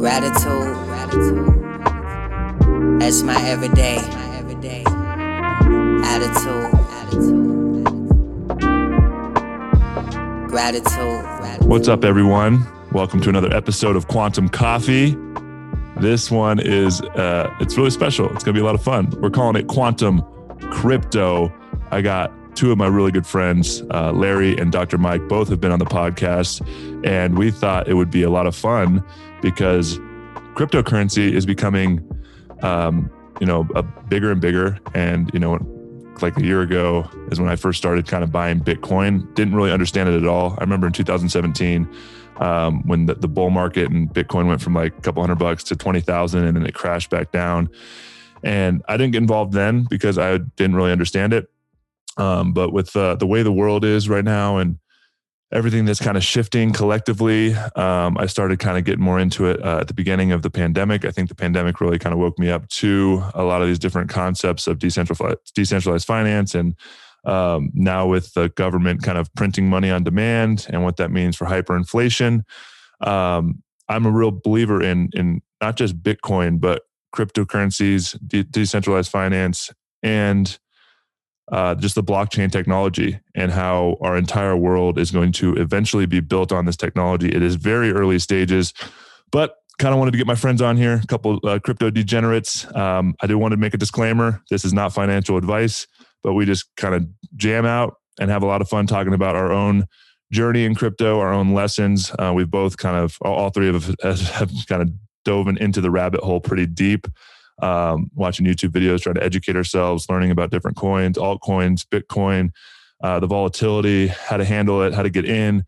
Gratitude. That's my everyday. Attitude. Gratitude. What's up, everyone? Welcome to another episode of Quantum Coffee. This one is uh, it's really special. It's gonna be a lot of fun. We're calling it Quantum Crypto. I got two of my really good friends, uh, Larry and Dr. Mike, both have been on the podcast, and we thought it would be a lot of fun because cryptocurrency is becoming, um, you know, a bigger and bigger. And you know, like a year ago is when I first started kind of buying Bitcoin. Didn't really understand it at all. I remember in 2017 um, when the, the bull market and Bitcoin went from like a couple hundred bucks to 20,000 and then it crashed back down. And I didn't get involved then because I didn't really understand it. Um, but with uh, the way the world is right now and everything that's kind of shifting collectively, um, I started kind of getting more into it uh, at the beginning of the pandemic. I think the pandemic really kind of woke me up to a lot of these different concepts of decentralized decentralized finance and um, now with the government kind of printing money on demand and what that means for hyperinflation. Um, I'm a real believer in in not just Bitcoin but cryptocurrencies, de- decentralized finance, and uh, just the blockchain technology and how our entire world is going to eventually be built on this technology. It is very early stages, but kind of wanted to get my friends on here, a couple uh, crypto degenerates. Um, I do want to make a disclaimer: this is not financial advice, but we just kind of jam out and have a lot of fun talking about our own journey in crypto, our own lessons. Uh, we've both kind of, all three of us have kind of dove into the rabbit hole pretty deep um, watching YouTube videos, trying to educate ourselves, learning about different coins, altcoins, Bitcoin, uh, the volatility, how to handle it, how to get in.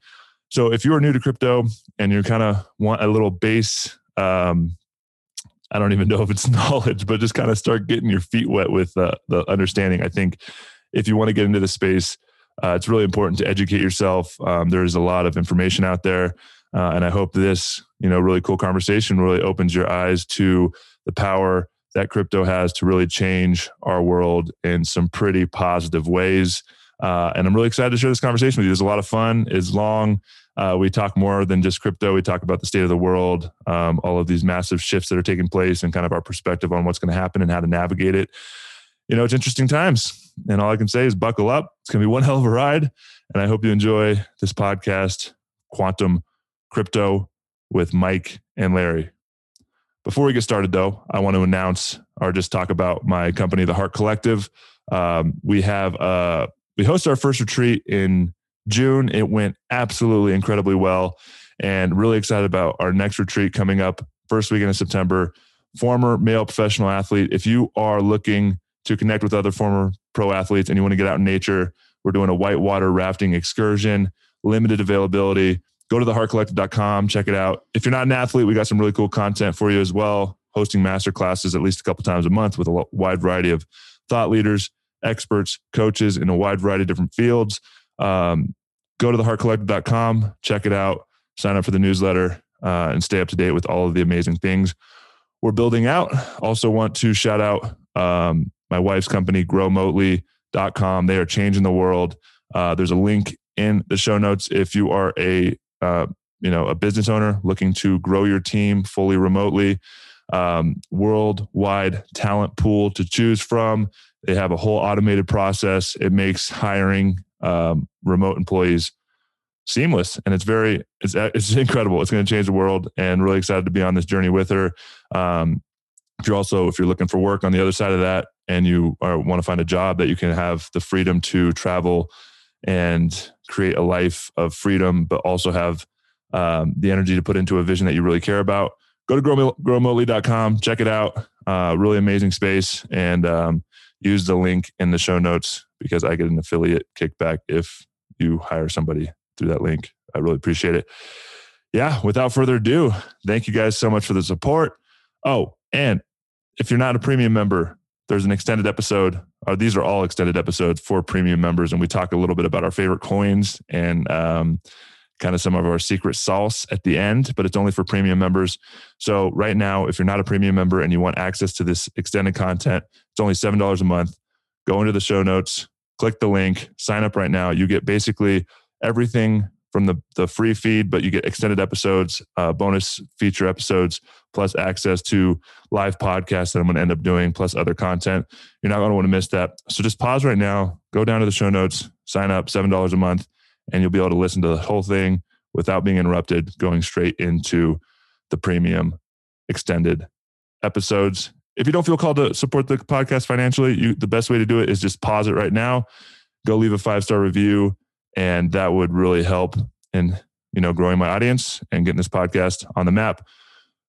So if you are new to crypto and you kind of want a little base, um, I don't even know if it's knowledge, but just kind of start getting your feet wet with uh, the understanding. I think if you want to get into the space, uh, it's really important to educate yourself. Um, there's a lot of information out there, uh, and I hope this, you know, really cool conversation really opens your eyes to the power that crypto has to really change our world in some pretty positive ways. Uh, and I'm really excited to share this conversation with you. It's a lot of fun. It's long. Uh, we talk more than just crypto. We talk about the state of the world, um, all of these massive shifts that are taking place, and kind of our perspective on what's going to happen and how to navigate it. You know, it's interesting times. And all I can say is buckle up. It's going to be one hell of a ride. And I hope you enjoy this podcast, Quantum Crypto, with Mike and Larry. Before we get started, though, I want to announce or just talk about my company, the Heart Collective. Um, we have uh, we host our first retreat in June. It went absolutely incredibly well, and really excited about our next retreat coming up first weekend of September. Former male professional athlete. If you are looking to connect with other former pro athletes and you want to get out in nature, we're doing a whitewater rafting excursion, limited availability go to theheartcollective.com, check it out. If you're not an athlete, we got some really cool content for you as well, hosting master classes at least a couple times a month with a wide variety of thought leaders, experts, coaches in a wide variety of different fields. Um, go to theheartcollective.com, check it out, sign up for the newsletter, uh, and stay up to date with all of the amazing things we're building out. Also, want to shout out um, my wife's company, growmotely.com. They are changing the world. Uh, there's a link in the show notes if you are a uh, you know a business owner looking to grow your team fully remotely. Um, worldwide talent pool to choose from. They have a whole automated process. It makes hiring um, remote employees seamless and it's very it's, it's incredible. It's going to change the world and really excited to be on this journey with her. Um, if you're also if you're looking for work on the other side of that and you are, want to find a job that you can have the freedom to travel and create a life of freedom, but also have um, the energy to put into a vision that you really care about. Go to grow, growmotely.com, check it out. Uh, really amazing space, and um, use the link in the show notes because I get an affiliate kickback if you hire somebody through that link. I really appreciate it. Yeah, without further ado, thank you guys so much for the support. Oh, and if you're not a premium member, there's an extended episode. Or these are all extended episodes for premium members, and we talk a little bit about our favorite coins and um, kind of some of our secret sauce at the end. But it's only for premium members. So right now, if you're not a premium member and you want access to this extended content, it's only seven dollars a month. Go into the show notes, click the link, sign up right now. You get basically everything from the, the free feed, but you get extended episodes, uh, bonus feature episodes, plus access to live podcasts that I'm going to end up doing, plus other content. You're not going to want to miss that. So just pause right now, go down to the show notes, sign up, $7 a month, and you'll be able to listen to the whole thing without being interrupted, going straight into the premium extended episodes. If you don't feel called to support the podcast financially, you, the best way to do it is just pause it right now, go leave a five star review, and that would really help in you know growing my audience and getting this podcast on the map.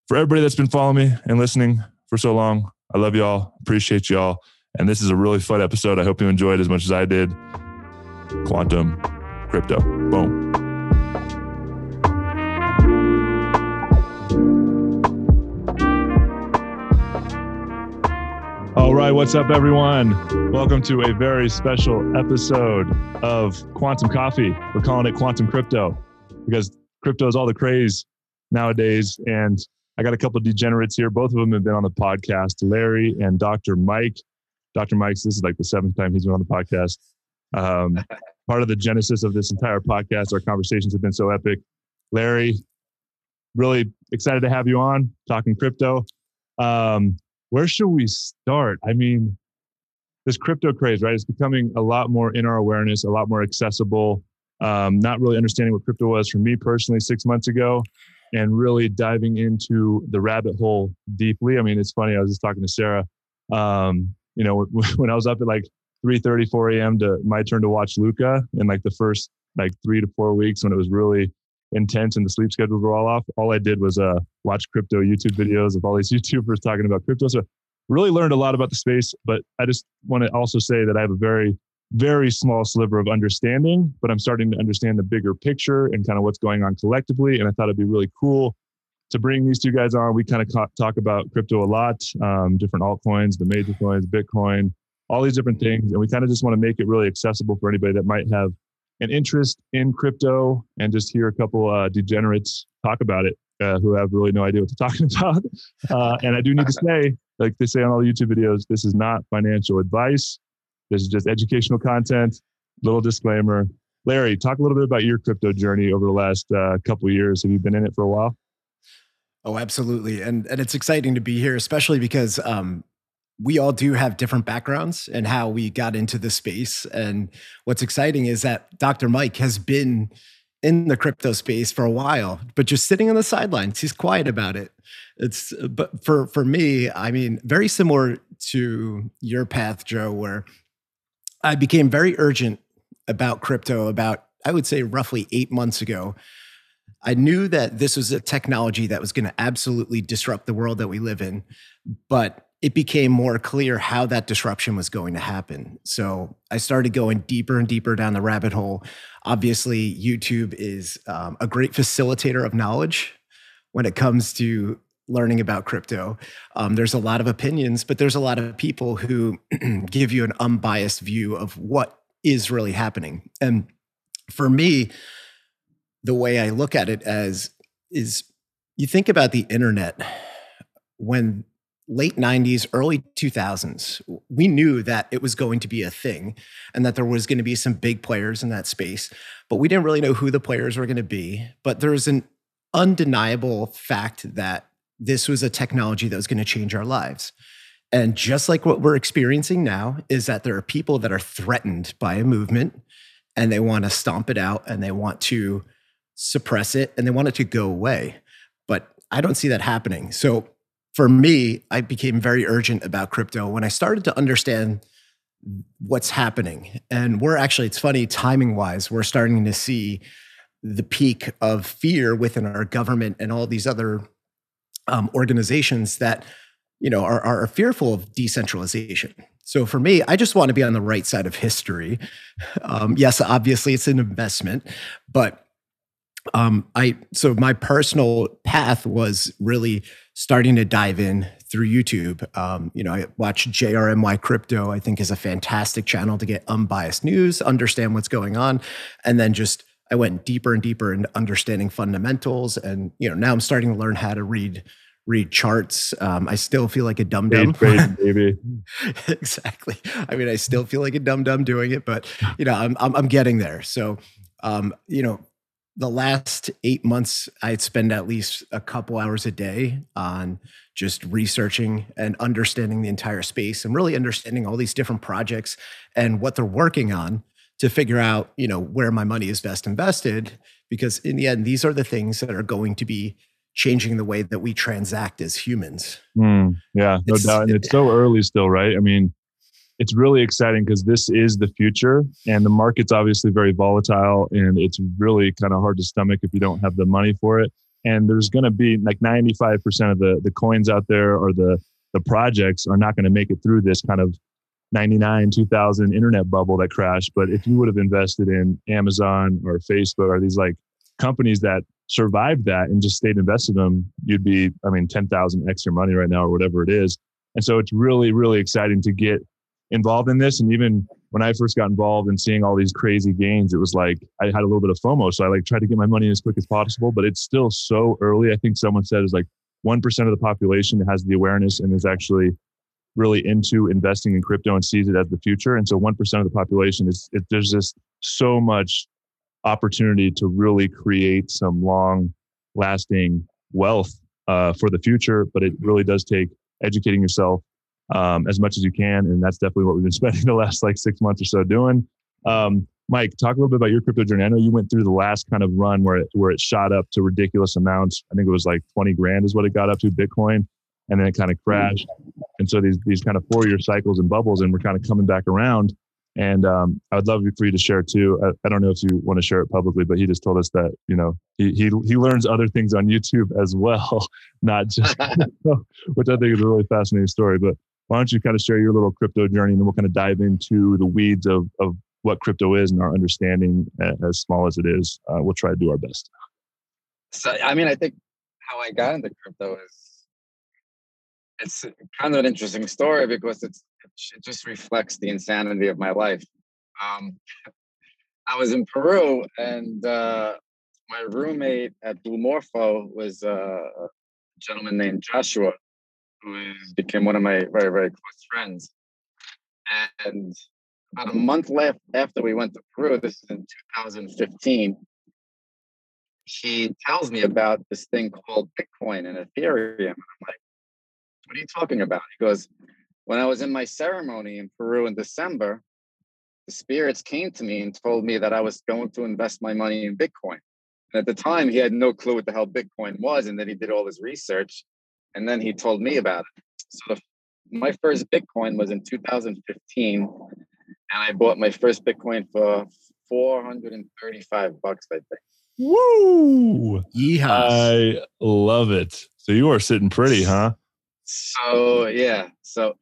For everybody that's been following me and listening for so long, I love y'all, appreciate y'all, and this is a really fun episode. I hope you enjoyed as much as I did. Quantum crypto, boom. All right, what's up, everyone? Welcome to a very special episode of Quantum Coffee. We're calling it Quantum Crypto because crypto is all the craze nowadays. And I got a couple of degenerates here. Both of them have been on the podcast Larry and Dr. Mike. Dr. Mike's, this is like the seventh time he's been on the podcast. Um, part of the genesis of this entire podcast, our conversations have been so epic. Larry, really excited to have you on talking crypto. Um, where should we start? I mean, this crypto craze, right? It's becoming a lot more in our awareness, a lot more accessible. Um, not really understanding what crypto was for me personally six months ago, and really diving into the rabbit hole deeply. I mean, it's funny. I was just talking to Sarah. Um, you know, when I was up at like 3:30, 4 a.m. to my turn to watch Luca in like the first like three to four weeks when it was really intense and the sleep schedules were all off, all I did was uh, watch crypto YouTube videos of all these YouTubers talking about crypto. So really learned a lot about the space, but I just want to also say that I have a very, very small sliver of understanding, but I'm starting to understand the bigger picture and kind of what's going on collectively. And I thought it'd be really cool to bring these two guys on. We kind of talk about crypto a lot, um, different altcoins, the major coins, Bitcoin, all these different things. And we kind of just want to make it really accessible for anybody that might have an interest in crypto and just hear a couple uh, degenerates talk about it uh, who have really no idea what they're talking about. Uh, and I do need to say, like they say on all the YouTube videos, this is not financial advice. This is just educational content. Little disclaimer. Larry, talk a little bit about your crypto journey over the last uh, couple years. Have you been in it for a while? Oh, absolutely. And and it's exciting to be here, especially because um, we all do have different backgrounds and how we got into the space. And what's exciting is that Dr. Mike has been in the crypto space for a while, but just sitting on the sidelines. He's quiet about it. It's but for for me, I mean, very similar to your path, Joe, where I became very urgent about crypto about I would say roughly eight months ago. I knew that this was a technology that was going to absolutely disrupt the world that we live in, but it became more clear how that disruption was going to happen. So I started going deeper and deeper down the rabbit hole. Obviously, YouTube is um, a great facilitator of knowledge when it comes to learning about crypto. Um, there's a lot of opinions, but there's a lot of people who give you an unbiased view of what is really happening. And for me, the way I look at it as is you think about the internet when late 90s, early 2000s, we knew that it was going to be a thing and that there was going to be some big players in that space, but we didn't really know who the players were going to be. But there's an undeniable fact that this was a technology that was going to change our lives. And just like what we're experiencing now, is that there are people that are threatened by a movement and they want to stomp it out and they want to suppress it and they want it to go away. But I don't see that happening. So for me, I became very urgent about crypto when I started to understand what's happening. And we're actually, it's funny, timing wise, we're starting to see the peak of fear within our government and all these other um, organizations that you know are, are fearful of decentralization so for me i just want to be on the right side of history um, yes obviously it's an investment but um, i so my personal path was really starting to dive in through YouTube. Um, you know, I watch JRNY Crypto, I think is a fantastic channel to get unbiased news, understand what's going on, and then just I went deeper and deeper into understanding fundamentals. And you know, now I'm starting to learn how to read read charts. Um, I still feel like a dum dum. baby. exactly. I mean, I still feel like a dum dum doing it, but you know, I'm I'm, I'm getting there. So, um, you know, the last eight months, I'd spend at least a couple hours a day on just researching and understanding the entire space and really understanding all these different projects and what they're working on to figure out, you know, where my money is best invested. Because in the end, these are the things that are going to be changing the way that we transact as humans. Mm, yeah, no It's- doubt. And it's so early still, right? I mean, it's really exciting because this is the future and the market's obviously very volatile and it's really kind of hard to stomach if you don't have the money for it. And there's going to be like 95% of the, the coins out there or the, the projects are not going to make it through this kind of 99, 2000 internet bubble that crashed. But if you would have invested in Amazon or Facebook or these like companies that survived that and just stayed invested in them, you'd be, I mean, 10,000 extra money right now or whatever it is. And so it's really, really exciting to get involved in this. And even when I first got involved and seeing all these crazy gains, it was like I had a little bit of FOMO. So I like tried to get my money as quick as possible, but it's still so early. I think someone said it's like 1% of the population has the awareness and is actually really into investing in crypto and sees it as the future. And so 1% of the population is, it, there's just so much opportunity to really create some long lasting wealth uh, for the future. But it really does take educating yourself um, as much as you can. And that's definitely what we've been spending the last like six months or so doing. Um, Mike, talk a little bit about your crypto journey. I know you went through the last kind of run where it, where it shot up to ridiculous amounts. I think it was like 20 grand is what it got up to Bitcoin. And then it kind of crashed. And so these, these kind of four year cycles and bubbles, and we're kind of coming back around. And um, I would love for you to share too. I, I, don't know if you want to share it publicly, but he just told us that you know he he, he learns other things on YouTube as well, not just which I think is a really fascinating story. But why don't you kind of share your little crypto journey, and then we'll kind of dive into the weeds of of what crypto is and our understanding, as small as it is. Uh, we'll try to do our best. So I mean, I think how I got into crypto is it's kind of an interesting story because it's it just reflects the insanity of my life. Um, I was in Peru, and uh, my roommate at Blue Morpho was uh, a gentleman named Joshua, who became one of my very very close friends. And about a month left after we went to Peru, this is in 2015, he tells me about this thing called Bitcoin and Ethereum. And I'm like, what are you talking about? He goes, when I was in my ceremony in Peru in December, the spirits came to me and told me that I was going to invest my money in Bitcoin. And at the time, he had no clue what the hell Bitcoin was. And then he did all his research. And then he told me about it. So the, my first Bitcoin was in 2015. And I bought my first Bitcoin for 435 bucks, I think. Woo! Yeehaw. I love it. So you are sitting pretty, huh? So yeah. So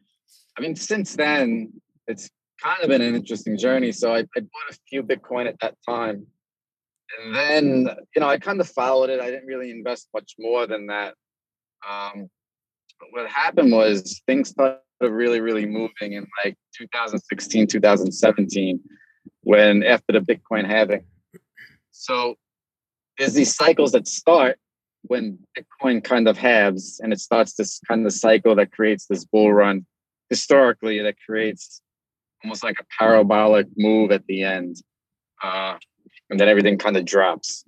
I mean, since then, it's kind of been an interesting journey. So I, I bought a few Bitcoin at that time. And then, you know, I kind of followed it. I didn't really invest much more than that. Um, what happened was things started really, really moving in like 2016, 2017, when after the Bitcoin halving. So there's these cycles that start when Bitcoin kind of halves and it starts this kind of cycle that creates this bull run historically that creates almost like a parabolic move at the end. Uh, and then everything kind of drops.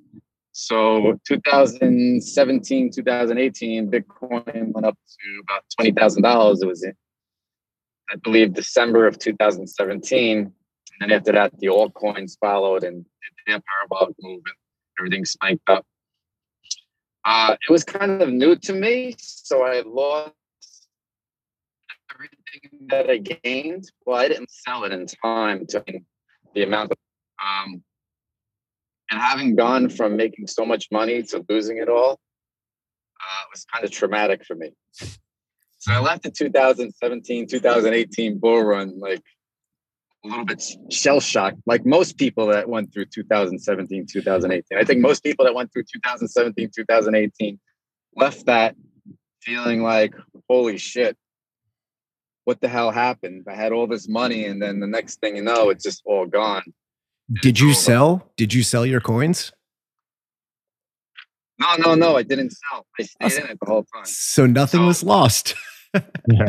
So 2017, 2018, Bitcoin went up to about $20,000. It was, in, I believe, December of 2017. And then after that, the altcoins followed and their parabolic move and everything spiked up. Uh, it was kind of new to me, so I lost everything that I gained. Well, I didn't sell it in time to the amount of, um, and having gone from making so much money to losing it all uh, was kind of traumatic for me. So I left the 2017, 2018 bull run like a little bit shell shocked, like most people that went through 2017, 2018. I think most people that went through 2017, 2018 left that feeling like, holy shit, what the hell happened? I had all this money, and then the next thing you know, it's just all gone. Did you sell? Did you sell your coins? No, no, no, I didn't sell. I stayed in it the whole time. So nothing So- was lost. Yeah.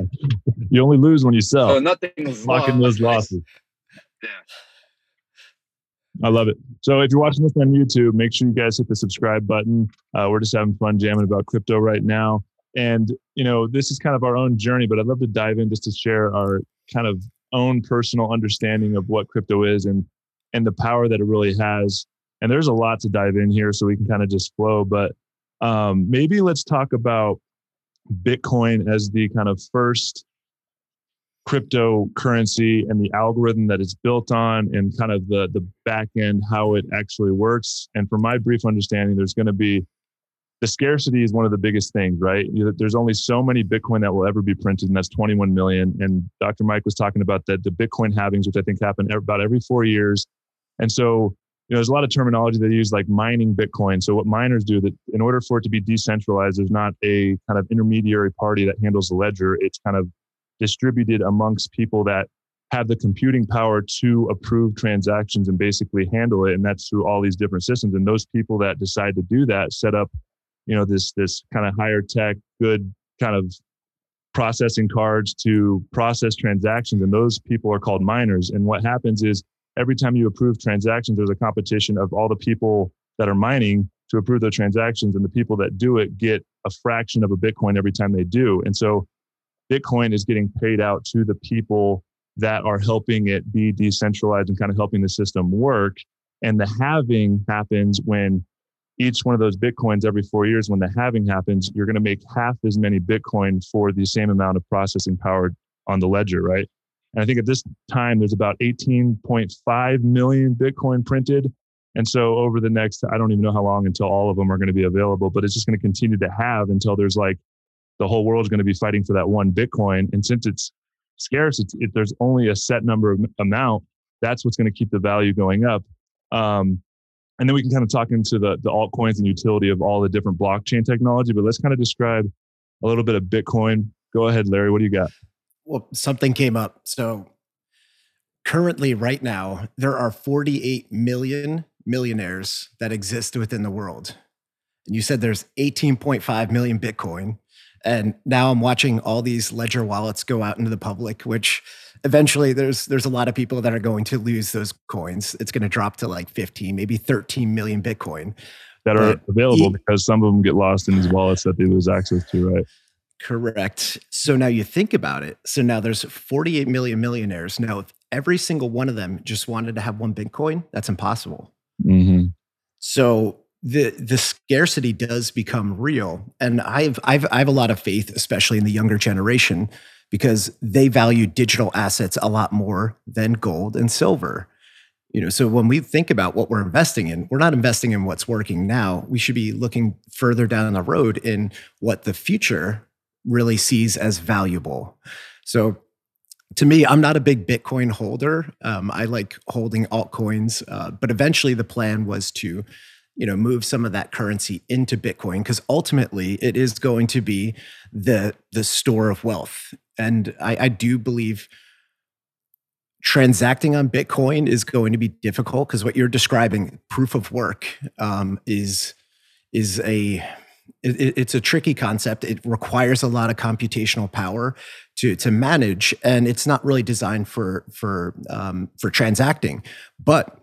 You only lose when you sell. So nothing was Locking lost. those losses. Yeah. I love it. So if you're watching this on YouTube, make sure you guys hit the subscribe button. Uh, we're just having fun jamming about crypto right now. And, you know, this is kind of our own journey, but I'd love to dive in just to share our kind of own personal understanding of what crypto is and and the power that it really has. And there's a lot to dive in here, so we can kind of just flow. But um, maybe let's talk about Bitcoin as the kind of first cryptocurrency and the algorithm that it's built on and kind of the the back end how it actually works and from my brief understanding there's going to be the scarcity is one of the biggest things right there's only so many bitcoin that will ever be printed and that's 21 million and dr mike was talking about that the bitcoin halvings which i think happen about every four years and so you know there's a lot of terminology they use like mining bitcoin. So what miners do that in order for it to be decentralized there's not a kind of intermediary party that handles the ledger. It's kind of distributed amongst people that have the computing power to approve transactions and basically handle it. And that's through all these different systems. And those people that decide to do that set up you know this this kind of higher tech good kind of processing cards to process transactions. And those people are called miners. And what happens is every time you approve transactions there's a competition of all the people that are mining to approve those transactions and the people that do it get a fraction of a bitcoin every time they do and so Bitcoin is getting paid out to the people that are helping it be decentralized and kind of helping the system work. And the halving happens when each one of those Bitcoins every four years, when the halving happens, you're going to make half as many Bitcoin for the same amount of processing power on the ledger, right? And I think at this time, there's about 18.5 million Bitcoin printed. And so over the next, I don't even know how long until all of them are going to be available, but it's just going to continue to halve until there's like the whole world is going to be fighting for that one Bitcoin. And since it's scarce, it's, it, there's only a set number of amount. That's what's going to keep the value going up. Um, and then we can kind of talk into the, the altcoins and utility of all the different blockchain technology. But let's kind of describe a little bit of Bitcoin. Go ahead, Larry. What do you got? Well, something came up. So currently, right now, there are 48 million millionaires that exist within the world. And you said there's 18.5 million Bitcoin. And now I'm watching all these ledger wallets go out into the public, which eventually there's there's a lot of people that are going to lose those coins. It's going to drop to like 15, maybe 13 million Bitcoin that are available because some of them get lost in these wallets that they lose access to, right? Correct. So now you think about it. So now there's 48 million millionaires. Now, if every single one of them just wanted to have one Bitcoin, that's impossible. Mm-hmm. So the the scarcity does become real and I've, I've i have a lot of faith especially in the younger generation because they value digital assets a lot more than gold and silver you know so when we think about what we're investing in we're not investing in what's working now we should be looking further down the road in what the future really sees as valuable so to me, I'm not a big Bitcoin holder. Um, I like holding altcoins, uh, but eventually the plan was to you know move some of that currency into bitcoin because ultimately it is going to be the the store of wealth and I, I do believe transacting on bitcoin is going to be difficult because what you're describing proof of work um, is is a it, it's a tricky concept it requires a lot of computational power to to manage and it's not really designed for for um, for transacting but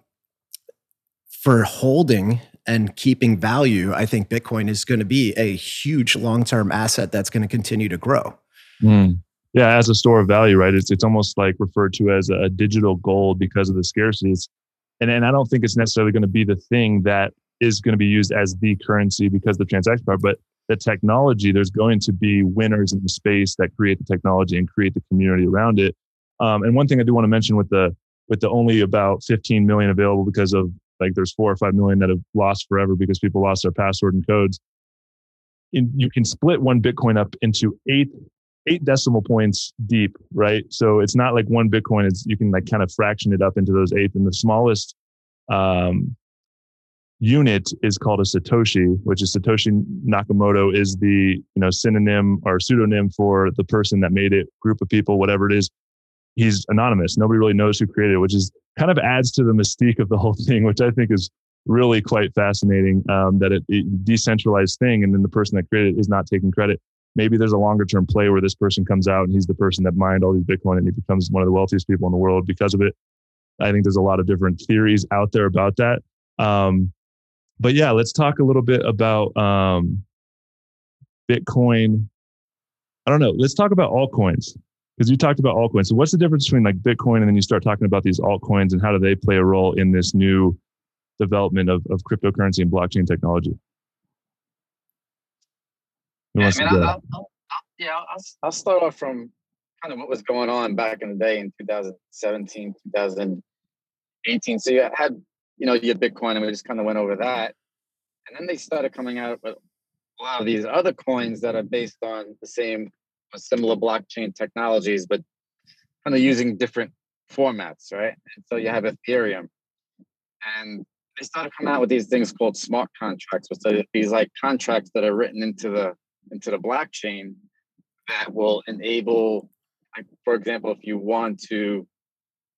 for holding and keeping value, I think Bitcoin is going to be a huge long term asset that's going to continue to grow. Mm. Yeah, as a store of value, right? It's it's almost like referred to as a digital gold because of the scarcity. and and I don't think it's necessarily going to be the thing that is going to be used as the currency because the transaction part, but the technology. There's going to be winners in the space that create the technology and create the community around it. Um, and one thing I do want to mention with the with the only about 15 million available because of like there's four or five million that have lost forever because people lost their password and codes. In, you can split one Bitcoin up into eight eight decimal points deep, right? So it's not like one Bitcoin. It's you can like kind of fraction it up into those eight, and the smallest um, unit is called a satoshi, which is Satoshi Nakamoto is the you know synonym or pseudonym for the person that made it, group of people, whatever it is he's anonymous. Nobody really knows who created it, which is kind of adds to the mystique of the whole thing, which I think is really quite fascinating. Um, that it, it, decentralized thing, and then the person that created it is not taking credit. Maybe there's a longer term play where this person comes out and he's the person that mined all these Bitcoin and he becomes one of the wealthiest people in the world because of it. I think there's a lot of different theories out there about that. Um, but yeah, let's talk a little bit about um, Bitcoin. I don't know. Let's talk about altcoins because you talked about altcoins. So what's the difference between like Bitcoin and then you start talking about these altcoins and how do they play a role in this new development of, of cryptocurrency and blockchain technology? Yeah, I mean, I'll, I'll, I'll, yeah, I'll, I'll start off from kind of what was going on back in the day in 2017, 2018. So you had, you know, your Bitcoin, and we just kind of went over that. And then they started coming out with a lot of these other coins that are based on the same uh, similar blockchain technologies, but kind of using different formats, right? And so you have Ethereum. And they started coming out with these things called smart contracts, which are these like contracts that are written into the into the blockchain that will enable, like, for example, if you want to,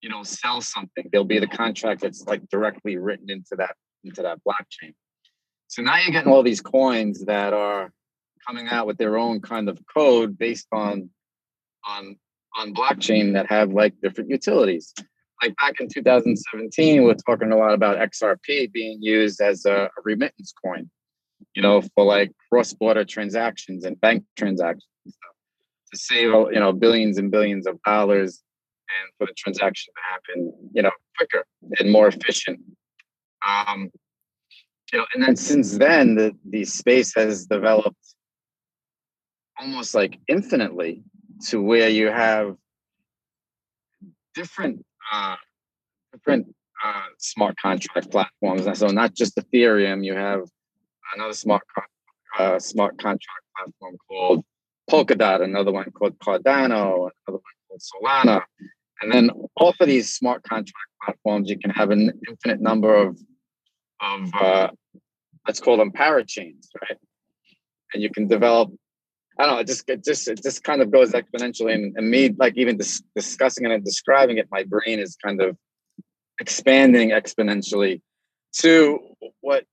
you know, sell something, there'll be the contract that's like directly written into that into that blockchain. So now you're getting all these coins that are coming out with their own kind of code based on on on blockchain that have like different utilities. Like back in 2017, we're talking a lot about XRP being used as a, a remittance coin, you know, for like cross-border transactions and bank transactions to save you know billions and billions of dollars and for the transaction to happen, you know, quicker and more efficient. Um, you know, and then since then, the, the space has developed almost like infinitely to where you have different uh, different uh, smart contract platforms. And so not just Ethereum, you have another smart uh, smart contract platform called Polkadot, another one called Cardano, another one Solana. And then off of these smart contract platforms, you can have an infinite number of of uh, let's call them parachains, right? And you can develop I don't know. It just it just it just kind of goes exponentially, and, and me like even dis- discussing it and describing it, my brain is kind of expanding exponentially to what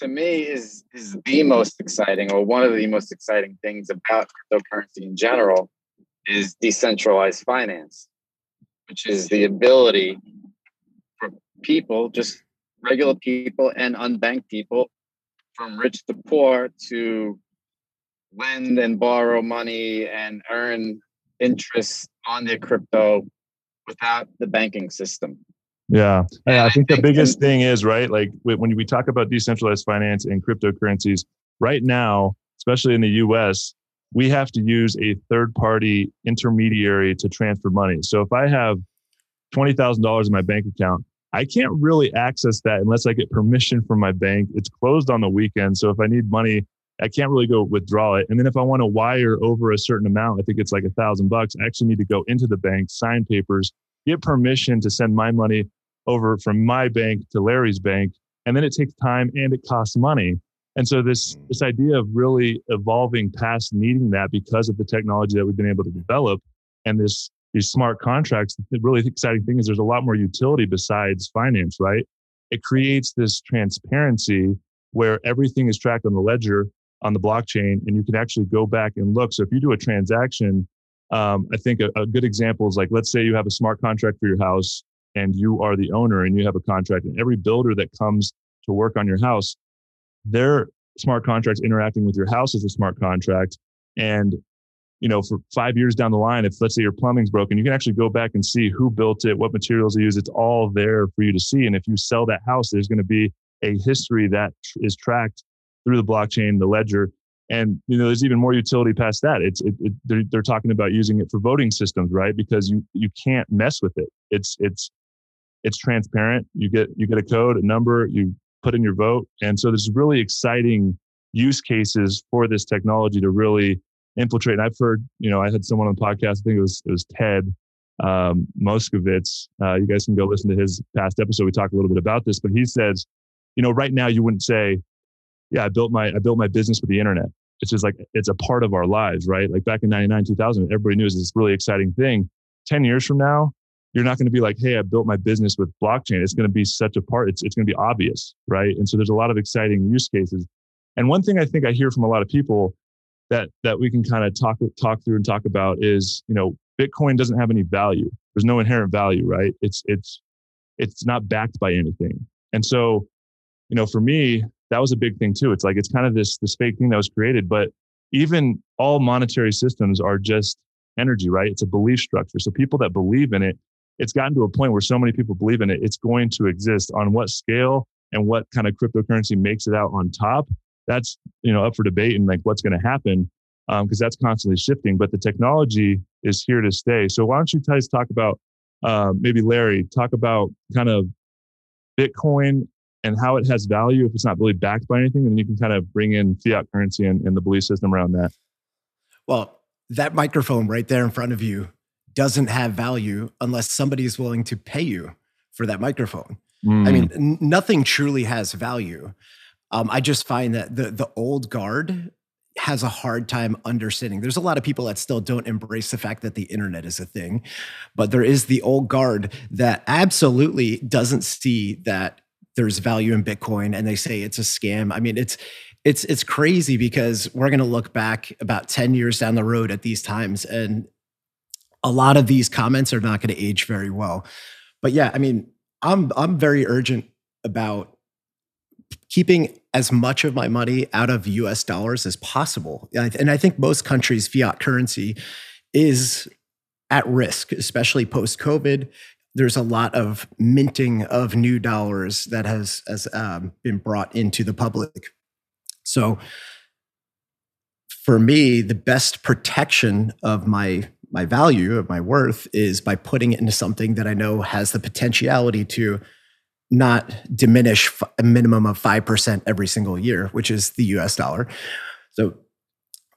to me is is the most exciting or one of the most exciting things about cryptocurrency in general is decentralized finance, which is the ability for people, just regular people and unbanked people, from rich to poor, to lend and borrow money and earn interest on their crypto without the banking system. Yeah. yeah I think the biggest thing is, right? Like when we talk about decentralized finance and cryptocurrencies, right now, especially in the US, we have to use a third party intermediary to transfer money. So if I have $20,000 in my bank account, I can't really access that unless I get permission from my bank. It's closed on the weekend. So if I need money I can't really go withdraw it. And then if I want to wire over a certain amount, I think it's like a thousand bucks. I actually need to go into the bank, sign papers, get permission to send my money over from my bank to Larry's bank. And then it takes time and it costs money. And so this this idea of really evolving past needing that because of the technology that we've been able to develop and this these smart contracts, the really exciting thing is there's a lot more utility besides finance, right? It creates this transparency where everything is tracked on the ledger on the blockchain and you can actually go back and look. So if you do a transaction, um, I think a, a, good example is like, let's say you have a smart contract for your house and you are the owner and you have a contract and every builder that comes to work on your house, their smart contracts interacting with your house as a smart contract. And, you know, for five years down the line, if let's say your plumbing's broken, you can actually go back and see who built it, what materials they use. It's all there for you to see. And if you sell that house, there's going to be a history that is tracked through the blockchain, the ledger. And you know, there's even more utility past that. It's it, it, they're, they're talking about using it for voting systems, right? Because you you can't mess with it. It's it's it's transparent. You get you get a code, a number, you put in your vote, and so there's really exciting use cases for this technology to really infiltrate. And I've heard, you know, I had someone on the podcast. I think it was it was Ted um. Uh, you guys can go listen to his past episode. We talk a little bit about this, but he says, you know, right now you wouldn't say, yeah, I built my I built my business with the internet. It's just like it's a part of our lives, right? Like back in 99, 2000, everybody knew it was this really exciting thing. 10 years from now, you're not going to be like, hey, I built my business with blockchain. It's going to be such a part, it's, it's going to be obvious, right? And so there's a lot of exciting use cases. And one thing I think I hear from a lot of people that that we can kind of talk talk through and talk about is, you know, Bitcoin doesn't have any value. There's no inherent value, right? It's it's it's not backed by anything. And so, you know, for me, that was a big thing too. It's like it's kind of this this fake thing that was created, but even all monetary systems are just energy, right? It's a belief structure. So people that believe in it, it's gotten to a point where so many people believe in it, it's going to exist on what scale and what kind of cryptocurrency makes it out on top. That's you know up for debate and like what's going to happen because um, that's constantly shifting. But the technology is here to stay. So why don't you guys talk about uh, maybe Larry talk about kind of Bitcoin and how it has value if it's not really backed by anything, and then you can kind of bring in fiat currency and, and the belief system around that. Well, that microphone right there in front of you doesn't have value unless somebody is willing to pay you for that microphone. Mm. I mean, hmm. n- nothing truly has value. Um, I just find that the the old guard has a hard time understanding. There's a lot of people that still don't embrace the fact that the internet is a thing, but there is the old guard that absolutely doesn't see that there's value in Bitcoin and they say it's a scam. I mean, it's it's it's crazy because we're going to look back about 10 years down the road at these times and a lot of these comments are not going to age very well. But yeah, I mean, I'm I'm very urgent about keeping as much of my money out of US dollars as possible. And I think most countries fiat currency is at risk, especially post COVID there's a lot of minting of new dollars that has has um, been brought into the public. So for me, the best protection of my my value of my worth is by putting it into something that I know has the potentiality to not diminish a minimum of 5% every single year, which is the US dollar. So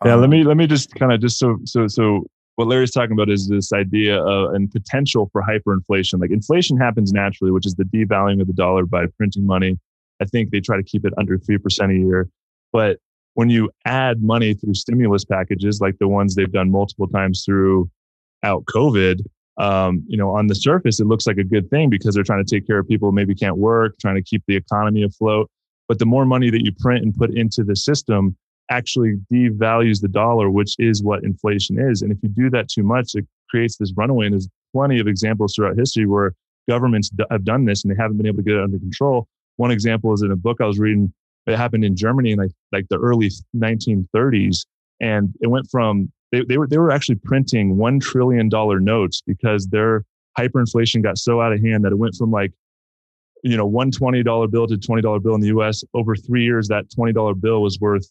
yeah, um, let me let me just kind of just so so so what Larry's talking about is this idea of, and potential for hyperinflation. Like inflation happens naturally, which is the devaluing of the dollar by printing money. I think they try to keep it under 3% a year. But when you add money through stimulus packages, like the ones they've done multiple times throughout COVID, um, you know, on the surface, it looks like a good thing because they're trying to take care of people who maybe can't work, trying to keep the economy afloat. But the more money that you print and put into the system, actually devalues the dollar, which is what inflation is. And if you do that too much, it creates this runaway. And there's plenty of examples throughout history where governments have done this and they haven't been able to get it under control. One example is in a book I was reading. It happened in Germany in like, like the early 1930s, and it went from they, they were they were actually printing one trillion dollar notes because their hyperinflation got so out of hand that it went from like you know one twenty dollar bill to twenty dollar bill in the U.S. Over three years, that twenty dollar bill was worth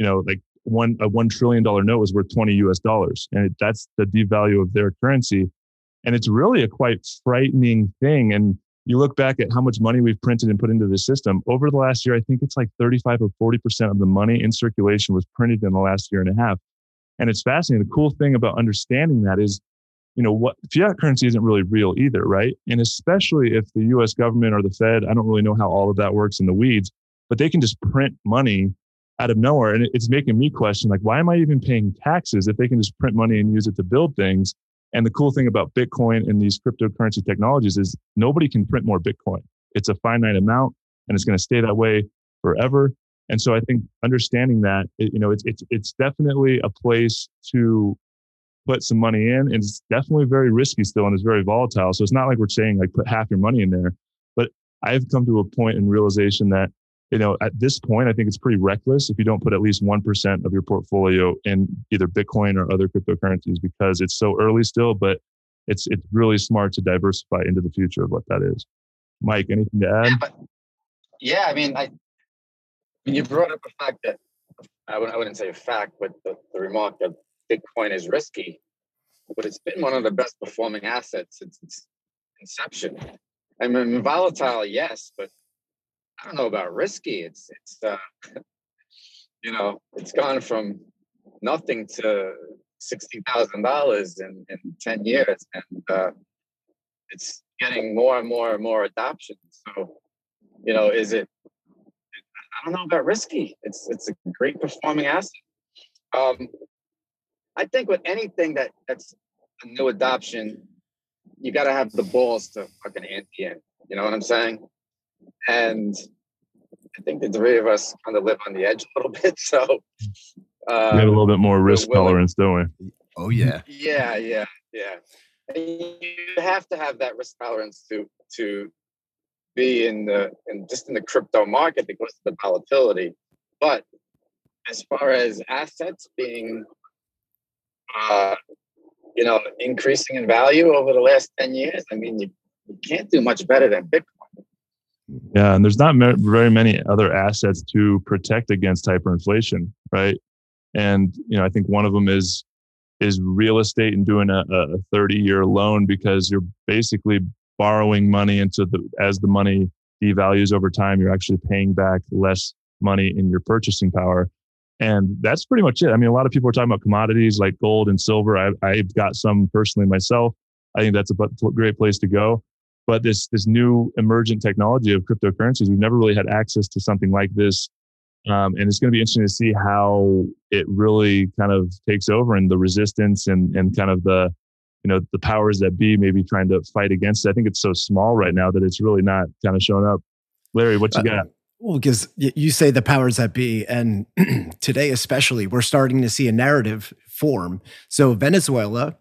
you know, like one a one trillion dollar note was worth 20 US dollars. And it, that's the devalue of their currency. And it's really a quite frightening thing. And you look back at how much money we've printed and put into the system over the last year, I think it's like 35 or 40% of the money in circulation was printed in the last year and a half. And it's fascinating. The cool thing about understanding that is, you know, what fiat currency isn't really real either, right? And especially if the US government or the Fed, I don't really know how all of that works in the weeds, but they can just print money out of nowhere. And it's making me question, like, why am I even paying taxes if they can just print money and use it to build things? And the cool thing about Bitcoin and these cryptocurrency technologies is nobody can print more Bitcoin. It's a finite amount and it's going to stay that way forever. And so I think understanding that, you know, it's, it's, it's definitely a place to put some money in. And it's definitely very risky still and it's very volatile. So it's not like we're saying like put half your money in there. But I've come to a point in realization that you know, at this point, I think it's pretty reckless if you don't put at least 1% of your portfolio in either Bitcoin or other cryptocurrencies because it's so early still, but it's, it's really smart to diversify into the future of what that is. Mike, anything to add? Yeah, but, yeah I mean, I, when you brought up the fact that I wouldn't, I wouldn't say a fact, but the, the remark that Bitcoin is risky, but it's been one of the best performing assets since its inception. I mean, volatile, yes, but I don't know about risky. It's it's uh, you know it's gone from nothing to sixty thousand dollars in in ten years, and uh, it's getting more and more and more adoption. So you know, is it? I don't know about risky. It's it's a great performing asset. Um, I think with anything that that's a new adoption, you got to have the balls to fucking ante in. You know what I'm saying? And I think the three of us kind of live on the edge a little bit. So uh, we have a little bit more risk tolerance, don't we? Oh yeah. Yeah, yeah, yeah. And you have to have that risk tolerance to to be in the in just in the crypto market because of the volatility. But as far as assets being uh, you know, increasing in value over the last 10 years, I mean, you, you can't do much better than Bitcoin. Yeah, and there's not very many other assets to protect against hyperinflation, right? And you know, I think one of them is is real estate and doing a, a 30 year loan because you're basically borrowing money into the as the money devalues over time, you're actually paying back less money in your purchasing power. And that's pretty much it. I mean, a lot of people are talking about commodities like gold and silver. I, I've got some personally myself. I think that's a great place to go. But this this new emergent technology of cryptocurrencies, we've never really had access to something like this, um, and it's going to be interesting to see how it really kind of takes over and the resistance and and kind of the you know the powers that be maybe trying to fight against it. I think it's so small right now that it's really not kind of showing up. Larry, what you uh, got? Well, because you say the powers that be, and today especially, we're starting to see a narrative form. So Venezuela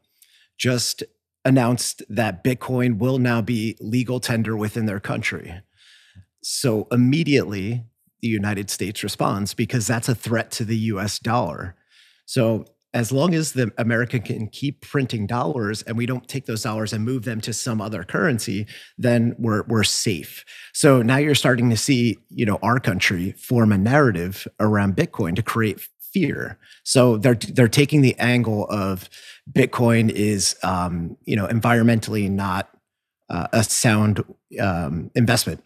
just announced that Bitcoin will now be legal tender within their country. So immediately, the United States responds because that's a threat to the US dollar. So as long as the America can keep printing dollars and we don't take those dollars and move them to some other currency, then we're we're safe. So now you're starting to see, you know, our country form a narrative around Bitcoin to create fear. So they're they're taking the angle of Bitcoin is, um, you know, environmentally not uh, a sound um, investment.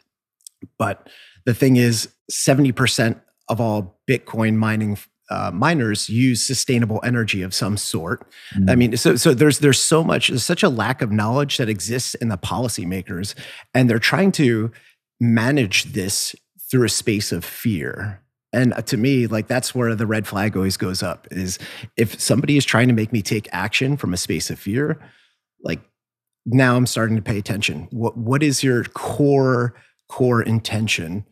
But the thing is, seventy percent of all Bitcoin mining uh, miners use sustainable energy of some sort. Mm. I mean, so so there's there's so much there's such a lack of knowledge that exists in the policymakers, and they're trying to manage this through a space of fear. And to me, like that's where the red flag always goes up is if somebody is trying to make me take action from a space of fear, like now I'm starting to pay attention. What what is your core core intention?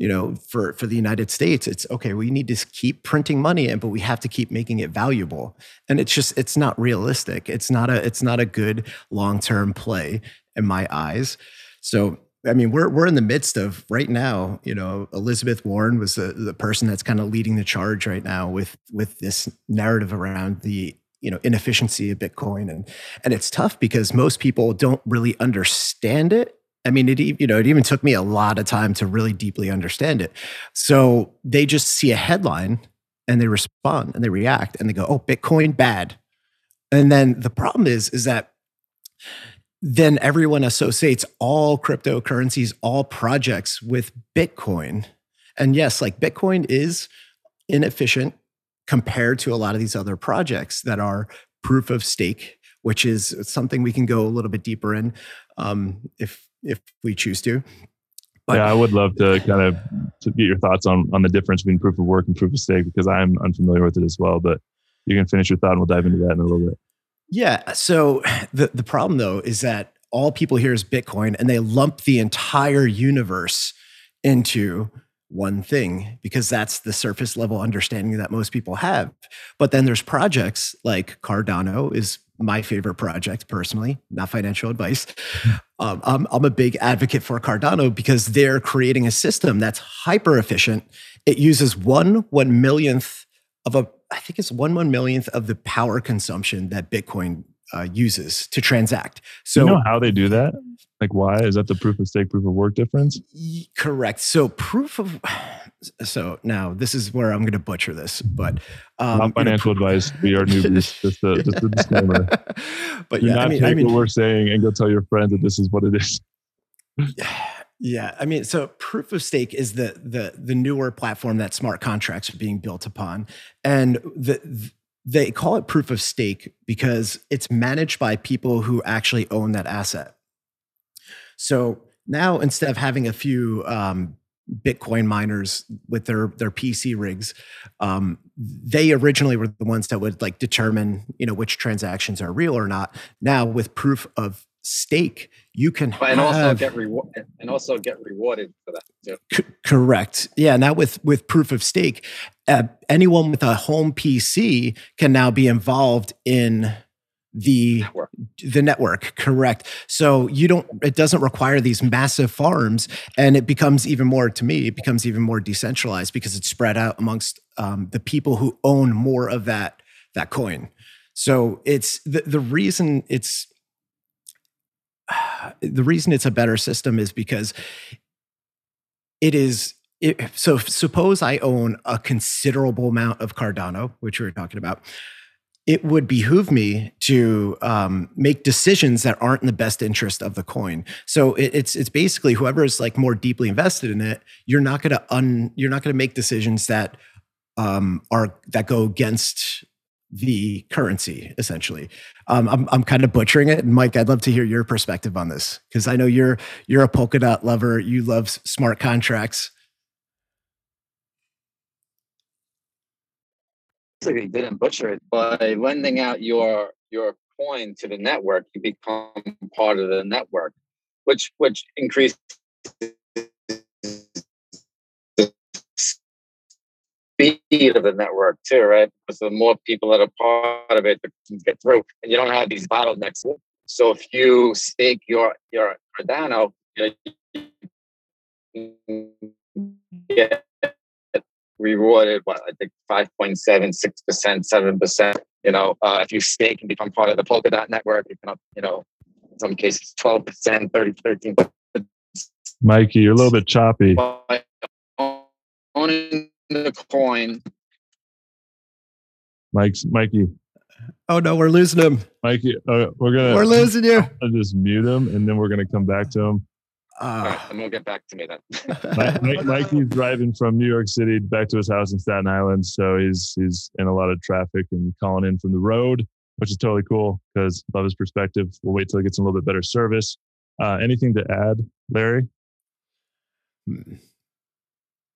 you know for for the united states it's okay we need to keep printing money in but we have to keep making it valuable and it's just it's not realistic it's not a it's not a good long-term play in my eyes so I mean, we're we're in the midst of right now. You know, Elizabeth Warren was the, the person that's kind of leading the charge right now with with this narrative around the you know inefficiency of Bitcoin, and and it's tough because most people don't really understand it I mean, it you know it even took me a lot of time to really deeply understand it. So they just see a headline and they respond and they react and they go, "Oh, Bitcoin bad," and then the problem is is that then everyone associates all cryptocurrencies, all projects with Bitcoin, and yes, like Bitcoin is inefficient compared to a lot of these other projects that are proof of stake, which is something we can go a little bit deeper in um, if if we choose to. But, yeah, I would love to kind of to get your thoughts on on the difference between proof of work and proof of stake because I'm unfamiliar with it as well. But you can finish your thought and we'll dive into that in a little bit. Yeah. So the the problem though is that all people hear is Bitcoin and they lump the entire universe into one thing because that's the surface level understanding that most people have. But then there's projects like Cardano is my favorite project personally, not financial advice. Um, I'm, I'm a big advocate for Cardano because they're creating a system that's hyper efficient. It uses one one millionth of a, I think it's one one millionth of the power consumption that Bitcoin uh, uses to transact. So, you know how they do that? Like, why is that the proof of stake, proof of work difference? Correct. So, proof of so now this is where I'm going to butcher this, but um, not financial advice. We are newbies. just a just a disclaimer. but Do yeah, not I mean, take I mean, what we're saying and go tell your friends that this is what it is. Yeah, I mean, so proof of stake is the the the newer platform that smart contracts are being built upon, and the they call it proof of stake because it's managed by people who actually own that asset. So now instead of having a few um, Bitcoin miners with their their PC rigs, um, they originally were the ones that would like determine you know which transactions are real or not. Now with proof of stake, you can and also get reward and also get rewarded for that too. C- correct. Yeah. Now with with proof of stake, uh, anyone with a home PC can now be involved in the Network. the network correct so you don't it doesn't require these massive farms and it becomes even more to me it becomes even more decentralized because it's spread out amongst um, the people who own more of that that coin so it's the, the reason it's the reason it's a better system is because it is it, so suppose i own a considerable amount of cardano which we were talking about it would behoove me to um, make decisions that aren't in the best interest of the coin. So it, it's it's basically whoever is like more deeply invested in it. You're not gonna un you're not gonna make decisions that um, are that go against the currency essentially. Um, I'm I'm kind of butchering it, and Mike, I'd love to hear your perspective on this because I know you're you're a Polkadot lover. You love smart contracts. basically didn't butcher it by lending out your your coin to the network you become part of the network which which increases speed of the network too right because the more people that are part of it can get through and you don't have these bottlenecks so if you stake your your cardano you get rewarded what I think 5.7, 6%, 7%. You know, uh, if you stake and become part of the Polkadot network, you can, up, you know, in some cases 12%, 30, 13 Mikey, you're a little bit choppy. Owning the coin. Mike's Mikey. Oh no, we're losing him. Mikey, uh, we're gonna We're losing you. I'll just mute him and then we're gonna come back to him. All Uh, right, and we'll get back to me then. Mike, Mike, Mikey's driving from New York City back to his house in Staten Island, so he's he's in a lot of traffic and calling in from the road, which is totally cool because love his perspective. We'll wait till he gets a little bit better service. Uh, anything to add, Larry? hmm.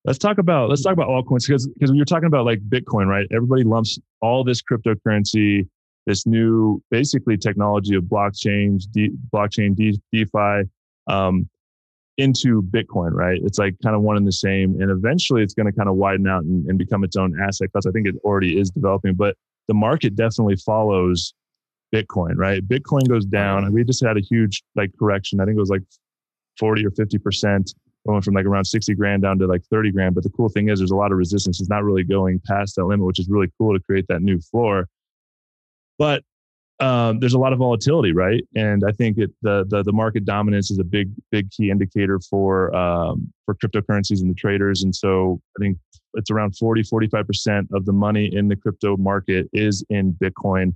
Let's talk about let's talk about altcoins because because when you're talking about like Bitcoin, right? Everybody lumps all this cryptocurrency, this new basically technology of blockchain, de, blockchain, de, DeFi, um, into Bitcoin, right? It's like kind of one and the same, and eventually it's going to kind of widen out and, and become its own asset class. I think it already is developing, but the market definitely follows Bitcoin, right? Bitcoin goes down, and we just had a huge like correction. I think it was like forty or fifty percent going from like around 60 grand down to like 30 grand. But the cool thing is there's a lot of resistance. It's not really going past that limit, which is really cool to create that new floor. But um, there's a lot of volatility, right? And I think it the, the the market dominance is a big big key indicator for um, for cryptocurrencies and the traders. And so I think it's around 40 45 percent of the money in the crypto market is in Bitcoin.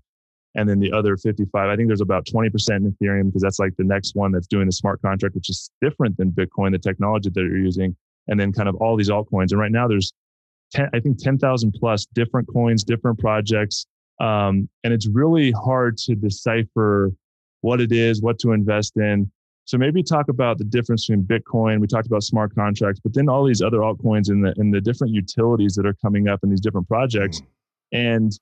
And then the other 55, I think there's about 20% in Ethereum because that's like the next one that's doing the smart contract, which is different than Bitcoin, the technology that you're using. And then kind of all these altcoins. And right now there's 10, I think 10,000 plus different coins, different projects. Um, and it's really hard to decipher what it is, what to invest in. So maybe talk about the difference between Bitcoin. We talked about smart contracts, but then all these other altcoins and the and the different utilities that are coming up in these different projects, and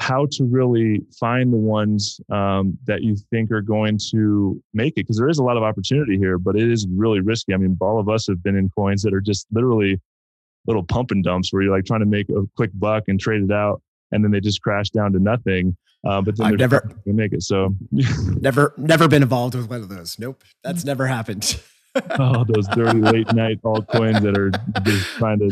how to really find the ones um, that you think are going to make it because there is a lot of opportunity here, but it is really risky. I mean, all of us have been in coins that are just literally little pump and dumps where you're like trying to make a quick buck and trade it out, and then they just crash down to nothing. Uh, but then I've never- make it. So, never never been involved with one of those. Nope, that's never happened. oh, those dirty late night altcoins that are just trying to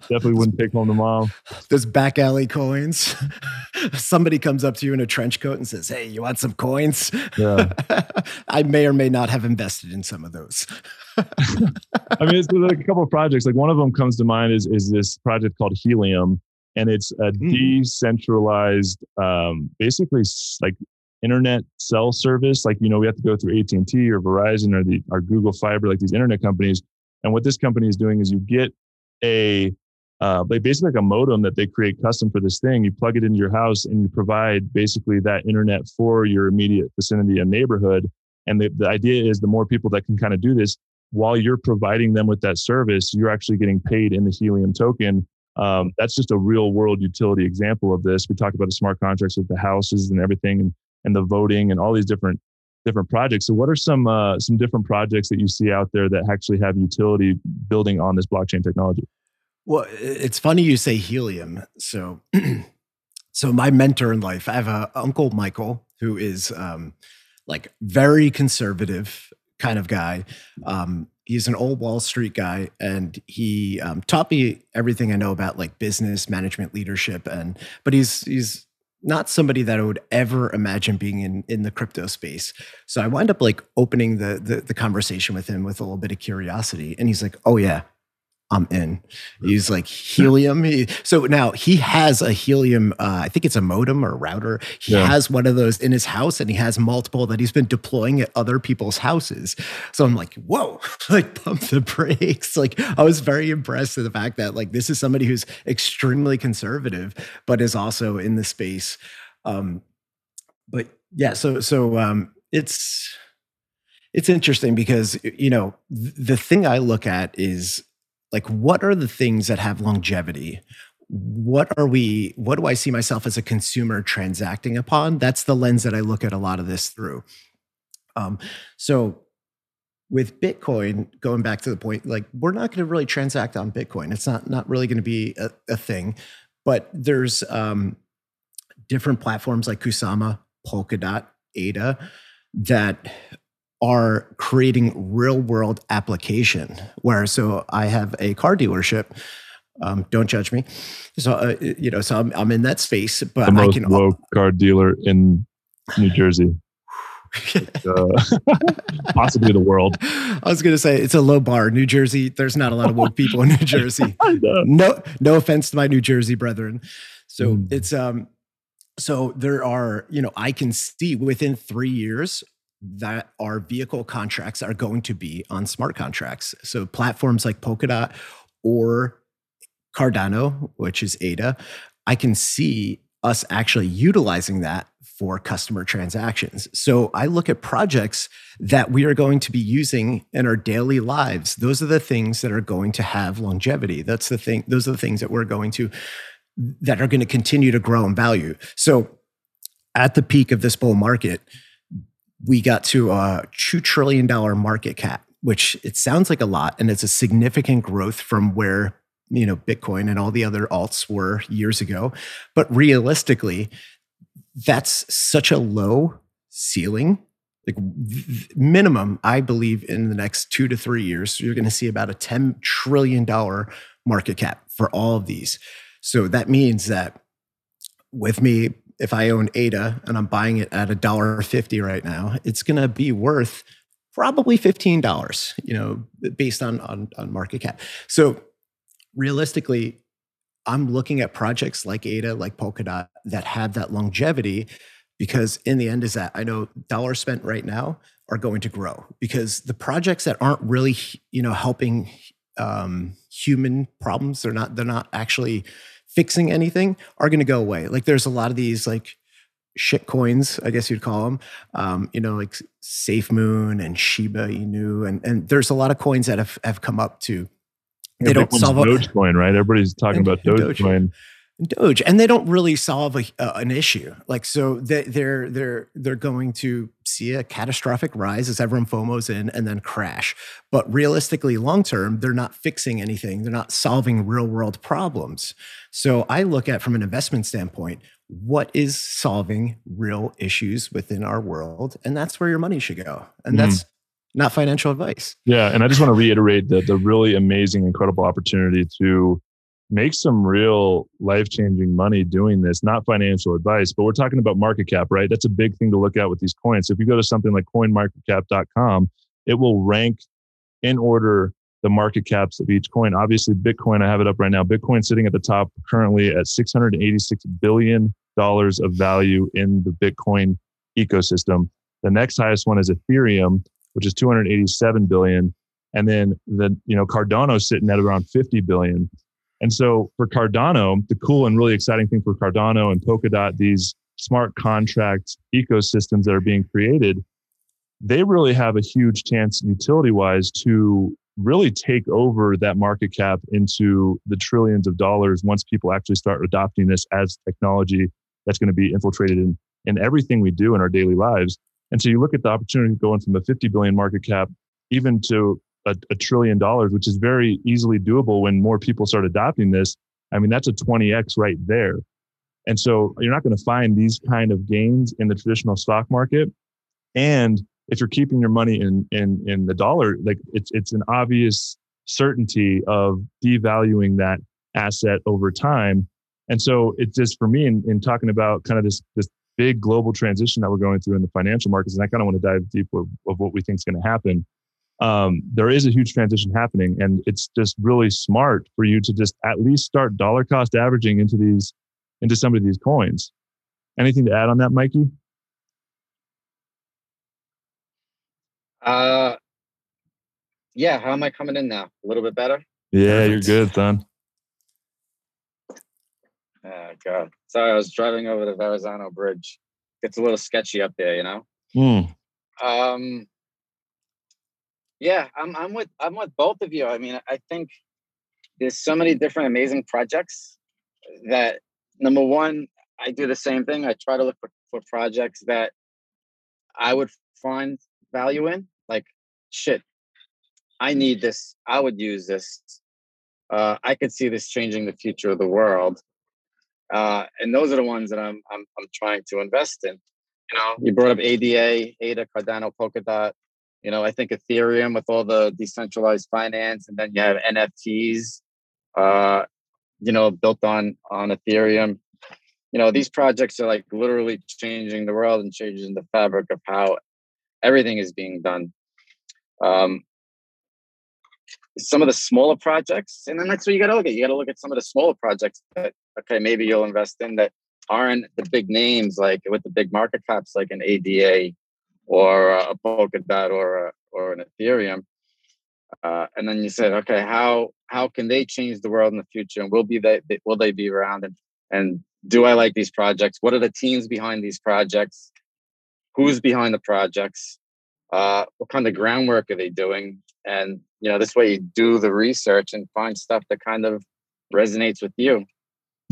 definitely wouldn't take home to mom. those back alley coins. Somebody comes up to you in a trench coat and says, "Hey, you want some coins?" Yeah. I may or may not have invested in some of those. I mean, it's like a couple of projects. Like one of them comes to mind is is this project called Helium, and it's a Mm. decentralized, um, basically like internet cell service. Like you know, we have to go through AT and T or Verizon or the Google Fiber, like these internet companies. And what this company is doing is you get a uh, basically like a modem that they create custom for this thing. You plug it into your house and you provide basically that internet for your immediate vicinity and neighborhood. And the, the idea is the more people that can kind of do this, while you're providing them with that service, you're actually getting paid in the Helium token. Um, that's just a real world utility example of this. We talked about the smart contracts with the houses and everything, and, and the voting and all these different different projects. So, what are some uh, some different projects that you see out there that actually have utility building on this blockchain technology? Well, it's funny you say helium. So, so my mentor in life, I have a uncle Michael who is um, like very conservative kind of guy. Um, he's an old Wall Street guy, and he um, taught me everything I know about like business management, leadership, and but he's he's not somebody that I would ever imagine being in in the crypto space. So I wind up like opening the, the the conversation with him with a little bit of curiosity, and he's like, "Oh yeah, I'm in. He's like helium. He, so now he has a helium, uh, I think it's a modem or a router. He yeah. has one of those in his house and he has multiple that he's been deploying at other people's houses. So I'm like, whoa, like pump the brakes. Like I was very impressed with the fact that like this is somebody who's extremely conservative, but is also in the space. Um, but yeah, so, so um, it's, it's interesting because, you know, th- the thing I look at is like what are the things that have longevity? What are we what do i see myself as a consumer transacting upon? That's the lens that i look at a lot of this through. Um, so with bitcoin going back to the point like we're not going to really transact on bitcoin. It's not not really going to be a, a, thing. But there's um, different platforms like kusama polkadot ada that are creating real world application where so i have a car dealership um, don't judge me. So uh, you know so I'm, I'm in that space but the most i can woke car dealer in new jersey. Uh, possibly the world. I was going to say it's a low bar. New jersey there's not a lot of woke people in new jersey. No no offense to my new jersey brethren. So mm. it's um so there are you know i can see within three years that our vehicle contracts are going to be on smart contracts. So platforms like Polkadot or Cardano, which is ADA, I can see us actually utilizing that for customer transactions. So I look at projects that we are going to be using in our daily lives. Those are the things that are going to have longevity. That's the thing, those are the things that we're going to that are going to continue to grow in value. So at the peak of this bull market, we got to a $2 trillion market cap, which it sounds like a lot. And it's a significant growth from where, you know, Bitcoin and all the other alts were years ago. But realistically, that's such a low ceiling. Like minimum, I believe in the next two to three years, you're going to see about a $10 trillion market cap for all of these. So that means that with me if I own ADA and I'm buying it at a dollar fifty right now, it's going to be worth probably fifteen dollars. You know, based on, on on market cap. So realistically, I'm looking at projects like ADA, like Polkadot, that have that longevity, because in the end, is that I know dollars spent right now are going to grow because the projects that aren't really, you know, helping um, human problems, they're not they're not actually fixing anything are going to go away. Like there's a lot of these like shit coins, I guess you'd call them. Um, you know, like SafeMoon and Shiba Inu, and and there's a lot of coins that have have come up to. They yeah, don't solve Dogecoin, right? Everybody's talking about Dogecoin. Doge. Doge, and they don't really solve a, uh, an issue. Like so, they, they're they're they're going to see a catastrophic rise as everyone FOMO's in, and then crash. But realistically, long term, they're not fixing anything. They're not solving real world problems. So I look at from an investment standpoint, what is solving real issues within our world, and that's where your money should go. And mm-hmm. that's not financial advice. Yeah, and I just want to reiterate that the really amazing, incredible opportunity to make some real life changing money doing this, not financial advice, but we're talking about market cap, right? That's a big thing to look at with these coins. If you go to something like coinmarketcap.com, it will rank in order the market caps of each coin. Obviously, Bitcoin, I have it up right now. Bitcoin sitting at the top currently at $686 billion of value in the Bitcoin ecosystem. The next highest one is Ethereum, which is 287 billion. And then the, you know, Cardano sitting at around 50 billion. And so for Cardano, the cool and really exciting thing for Cardano and Polkadot, these smart contract ecosystems that are being created, they really have a huge chance utility wise to really take over that market cap into the trillions of dollars once people actually start adopting this as technology that's going to be infiltrated in, in everything we do in our daily lives. And so you look at the opportunity going from a 50 billion market cap even to a, a trillion dollars, which is very easily doable when more people start adopting this. I mean, that's a 20x right there. And so you're not going to find these kind of gains in the traditional stock market. And if you're keeping your money in in in the dollar, like it's it's an obvious certainty of devaluing that asset over time. And so it's just for me in, in talking about kind of this this big global transition that we're going through in the financial markets, and I kind of want to dive deep of, of what we think is going to happen. Um, there is a huge transition happening, and it's just really smart for you to just at least start dollar cost averaging into these into some of these coins. Anything to add on that, Mikey? Uh, yeah. How am I coming in now? A little bit better. Yeah, you're good, son. Oh God. Sorry, I was driving over the Verrazano Bridge. It's a little sketchy up there, you know. Mm. Um. Yeah, I'm. I'm with. I'm with both of you. I mean, I think there's so many different amazing projects that number one, I do the same thing. I try to look for, for projects that I would find value in. Like, shit, I need this. I would use this. Uh, I could see this changing the future of the world. Uh, and those are the ones that I'm, I'm I'm trying to invest in. You know, you brought up ADA, ADA, Cardano, Polkadot. You know, I think Ethereum with all the decentralized finance, and then you have NFTs. Uh, you know, built on on Ethereum. You know, these projects are like literally changing the world and changing the fabric of how everything is being done. Um, some of the smaller projects, and then that's what you got to look at. You got to look at some of the smaller projects that okay, maybe you'll invest in that aren't the big names like with the big market caps like an ADA or a Polkadot or a, or an Ethereum. Uh, and then you said, okay, how how can they change the world in the future, and will be they will they be around, and and do I like these projects? What are the teams behind these projects? Who's behind the projects? Uh, what kind of groundwork are they doing? And you know, this way you do the research and find stuff that kind of resonates with you.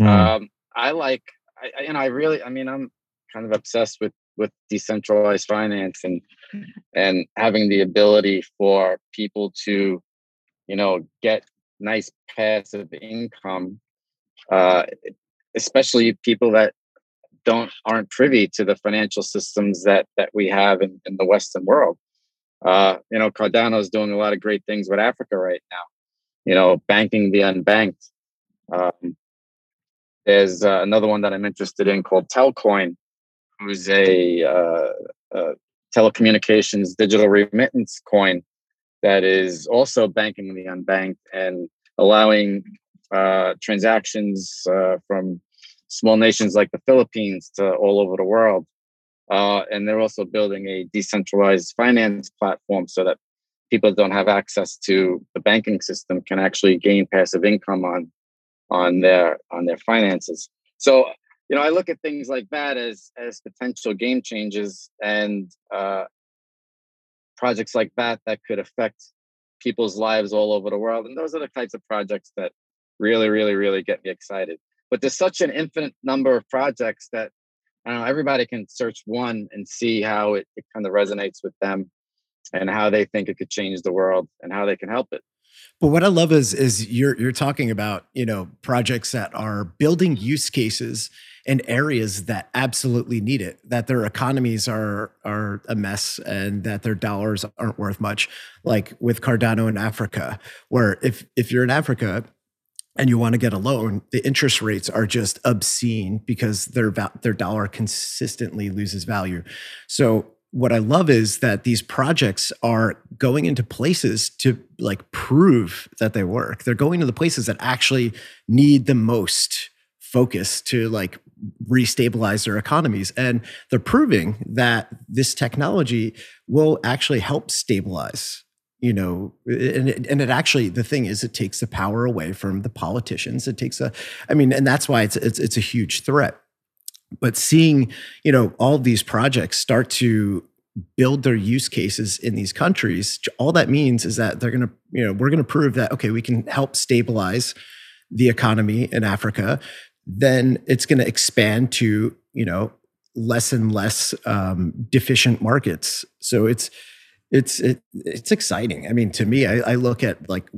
Mm. Um, I like, I, and I really, I mean, I'm kind of obsessed with with decentralized finance and and having the ability for people to you know get nice passive income uh, especially people that don't aren't privy to the financial systems that that we have in, in the western world. Uh, you know cardano is doing a lot of great things with africa right now. You know banking the unbanked. Um, there's uh, another one that i'm interested in called telcoin who's a, uh, a telecommunications digital remittance coin that is also banking the unbanked and allowing uh, transactions uh, from small nations like the Philippines to all over the world. Uh, and they're also building a decentralized finance platform so that people that don't have access to the banking system can actually gain passive income on on their on their finances. So you know, I look at things like that as as potential game changes and uh, projects like that that could affect people's lives all over the world. And those are the types of projects that really, really, really get me excited. But there's such an infinite number of projects that I don't know everybody can search one and see how it, it kind of resonates with them and how they think it could change the world and how they can help it. But what I love is is you're you're talking about you know projects that are building use cases in areas that absolutely need it, that their economies are are a mess and that their dollars aren't worth much, like with Cardano in Africa, where if if you're in Africa and you want to get a loan, the interest rates are just obscene because their their dollar consistently loses value. So what I love is that these projects are going into places to like prove that they work. They're going to the places that actually need the most focus to like restabilize their economies. And they're proving that this technology will actually help stabilize you know and it, and it actually the thing is it takes the power away from the politicians it takes a i mean and that's why it's it's, it's a huge threat but seeing you know all these projects start to build their use cases in these countries all that means is that they're going to you know we're going to prove that okay we can help stabilize the economy in africa. Then it's going to expand to you know less and less um, deficient markets. So it's it's it, it's exciting. I mean to me I, I look at like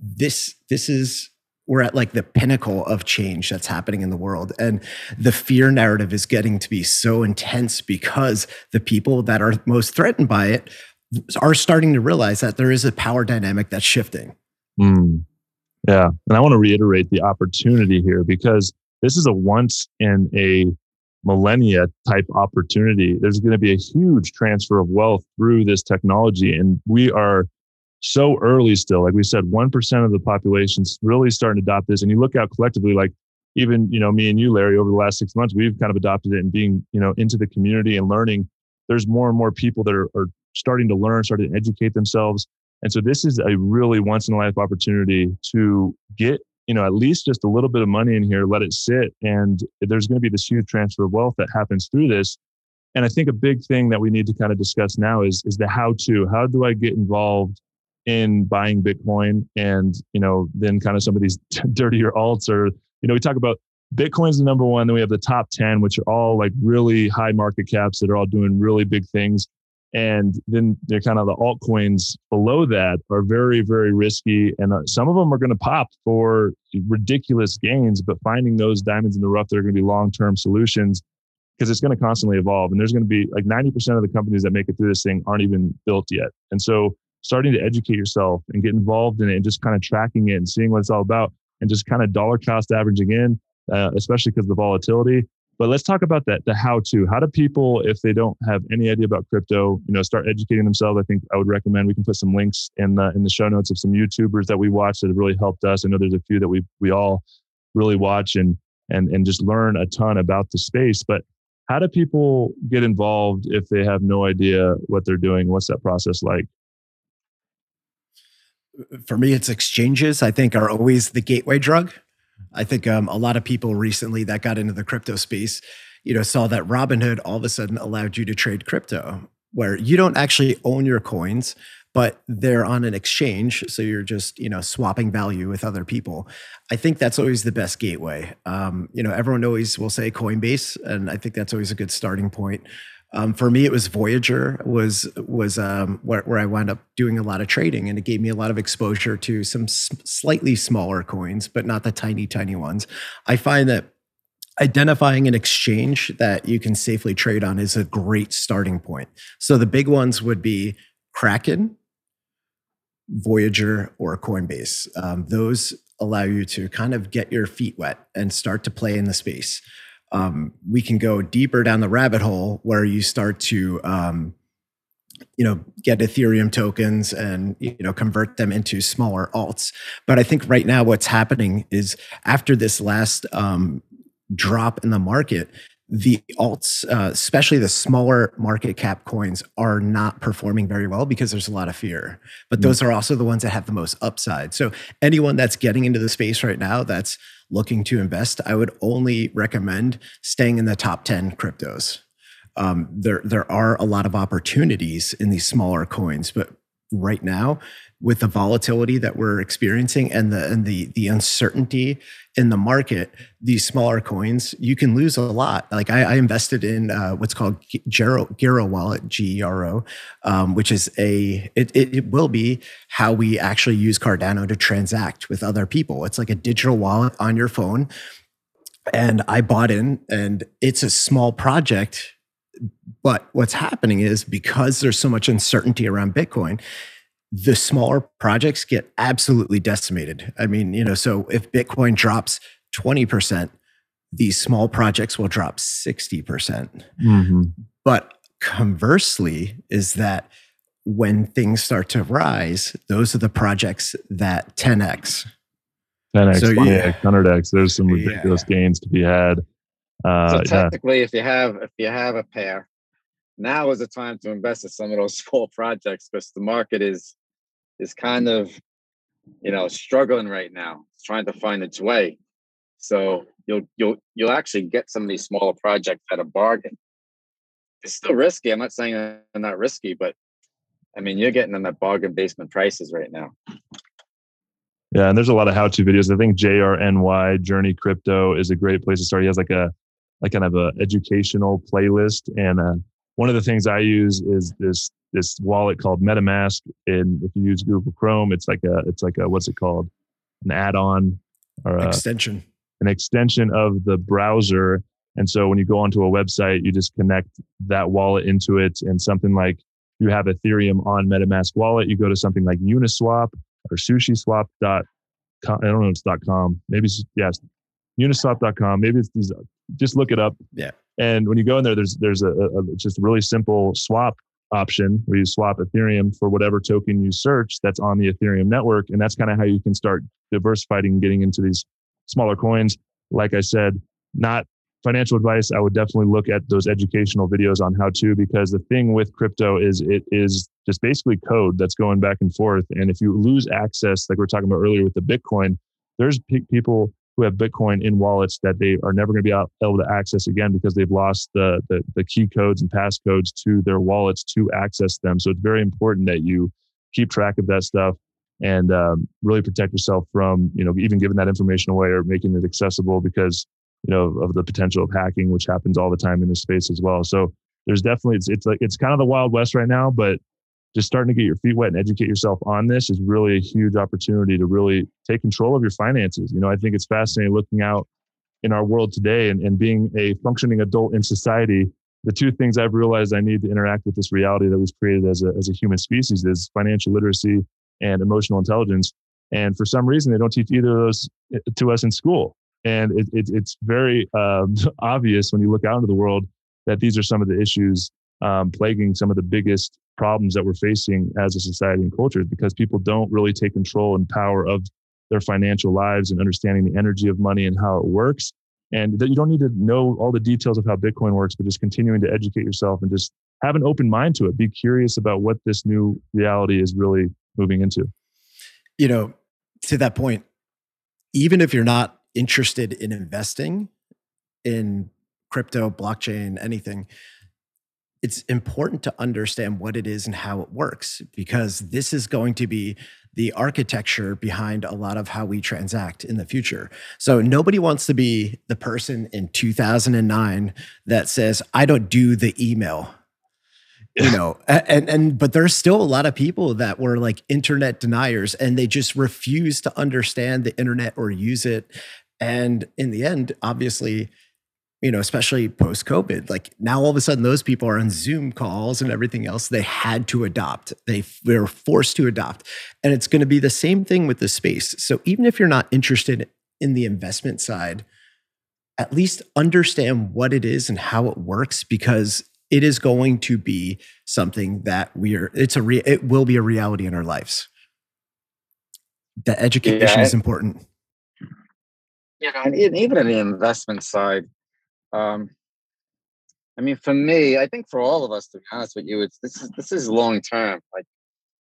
this this is we're at like the pinnacle of change that's happening in the world. And the fear narrative is getting to be so intense because the people that are most threatened by it are starting to realize that there is a power dynamic that's shifting. Mm. yeah. And i want to reiterate the opportunity here because this is a once in a millennia type opportunity. There's going to be a huge transfer of wealth through this technology and we are so early still. Like we said, 1% of the population's really starting to adopt this. And you look out collectively, like even, you know, me and you, Larry, over the last six months, we've kind of adopted it and being, you know, into the community and learning. There's more and more people that are, are starting to learn, starting to educate themselves. And so this is a really once in a life opportunity to get, you know, at least just a little bit of money in here, let it sit. And there's going to be this huge transfer of wealth that happens through this. And I think a big thing that we need to kind of discuss now is, is the how to. How do I get involved in buying Bitcoin and, you know, then kind of some of these dirtier alts or, you know, we talk about Bitcoin's the number one. Then we have the top 10, which are all like really high market caps that are all doing really big things. And then they're kind of the altcoins below that are very, very risky. And uh, some of them are going to pop for ridiculous gains, but finding those diamonds in the rough that are going to be long term solutions because it's going to constantly evolve. And there's going to be like 90% of the companies that make it through this thing aren't even built yet. And so starting to educate yourself and get involved in it and just kind of tracking it and seeing what it's all about and just kind of dollar cost averaging in, uh, especially because of the volatility. But let's talk about that, the how to. How do people, if they don't have any idea about crypto, you know, start educating themselves? I think I would recommend we can put some links in the in the show notes of some YouTubers that we watch that have really helped us. I know there's a few that we we all really watch and and and just learn a ton about the space. But how do people get involved if they have no idea what they're doing? What's that process like? For me, it's exchanges, I think, are always the gateway drug. I think um, a lot of people recently that got into the crypto space, you know, saw that Robinhood all of a sudden allowed you to trade crypto, where you don't actually own your coins, but they're on an exchange. So you're just, you know, swapping value with other people. I think that's always the best gateway. Um, you know, everyone always will say Coinbase, and I think that's always a good starting point. Um, for me, it was Voyager was was um, where, where, I wound up doing a lot of trading, and it gave me a lot of exposure to some s- slightly smaller coins, but not the tiny, tiny ones. I find that identifying an exchange that you can safely trade on is a great starting point. So the big ones would be Kraken, Voyager, or Coinbase. Um, those allow you to kind of get your feet wet and start to play in the space um, we can go deeper down the rabbit hole where you start to um, you know get ethereum tokens and you know convert them into smaller alts. But i think right now what's happening is after this last um, drop in the market the alts uh, especially the smaller market cap coins are not performing very well because there's a lot of fear. But those mm. are also the ones that have the most upside. So anyone that's getting into the space right now that's looking to invest, I would only recommend staying in the top 10 cryptos. Um, there, there are a lot of opportunities in these smaller coins, but right now, with the volatility that we're experiencing and the and the the uncertainty in the market, these smaller coins, you can lose a lot. Like I, I invested in uh, what's called Gero, Gero Wallet, G E R O, um, which is a it, it, it will be how we actually use Cardano to transact with other people. It's like a digital wallet on your phone, and I bought in, and it's a small project. But what's happening is because there's so much uncertainty around Bitcoin, the smaller projects get absolutely decimated. I mean, you know, so if Bitcoin drops 20%, these small projects will drop 60%. percent mm hmm But conversely, is that when things start to rise, those are the projects that 10x. 10x, so, yeah. 100x. There's some ridiculous yeah. gains to be had. Uh, so technically, yeah. if you have if you have a pair, now is the time to invest in some of those small projects because the market is is kind of you know struggling right now trying to find its way. So you'll you'll you'll actually get some of these smaller projects at a bargain. It's still risky i'm not saying they're not risky but i mean you're getting them at bargain basement prices right now. Yeah and there's a lot of how-to videos. I think jrny journey crypto is a great place to start. He has like a like kind of a educational playlist and uh, one of the things i use is this this wallet called MetaMask. And if you use Google Chrome, it's like a it's like a what's it called? An add-on or uh, Extension. an extension of the browser. And so when you go onto a website, you just connect that wallet into it. And something like you have Ethereum on MetaMask wallet, you go to something like Uniswap or SushiSwap.com. I don't know if it's .com. Maybe it's, yes, Uniswap.com. Maybe it's these. Just look it up. Yeah. And when you go in there, there's there's a, a just really simple swap option where you swap Ethereum for whatever token you search that's on the Ethereum network, and that's kind of how you can start diversifying and getting into these smaller coins. Like I said, not financial advice. I would definitely look at those educational videos on how to, because the thing with crypto is it is just basically code that's going back and forth. And if you lose access, like we are talking about earlier with the Bitcoin, there's pe- people who have Bitcoin in wallets that they are never going to be able to access again because they've lost the, the, the key codes and passcodes to their wallets to access them. So it's very important that you keep track of that stuff and um, really protect yourself from you know even giving that information away or making it accessible because you know of the potential of hacking which happens all the time in this space as well so there's definitely it's, it's like it's kind of the wild west right now but just starting to get your feet wet and educate yourself on this is really a huge opportunity to really take control of your finances you know i think it's fascinating looking out in our world today and, and being a functioning adult in society the two things i've realized i need to interact with this reality that was created as a, as a human species is financial literacy and emotional intelligence. And for some reason, they don't teach either of those eh, to us in school. And it, it, it's very um, obvious when you look out into the world that these are some of the issues um, plaguing some of the biggest problems that we're facing as a society and culture because people don't really take control and power of their financial lives and understanding the energy of money and how it works. And that you don't need to know all the details of how Bitcoin works, but just continuing to educate yourself and just have an open mind to it. Be curious about what this new reality is really moving into. You know, to that point, even if you're not interested in investing in crypto, blockchain, anything, it's important to understand what it is and how it works because this is going to be the architecture behind a lot of how we transact in the future. So nobody wants to be the person in 2009 that says, I don't do the email. You know and and but there's still a lot of people that were like internet deniers and they just refuse to understand the internet or use it. And in the end obviously you know especially post covid like now all of a sudden those people are on zoom calls and everything else they had to adopt. They were forced to adopt. And it's going to be the same thing with the space. So even if you're not interested in the investment side at least understand what it is and how it works because it is going to be something that we are it's a re, it will be a reality in our lives. The education yeah, is important. Yeah and even in the investment side um i mean for me i think for all of us to be honest with you it's this is this is long term like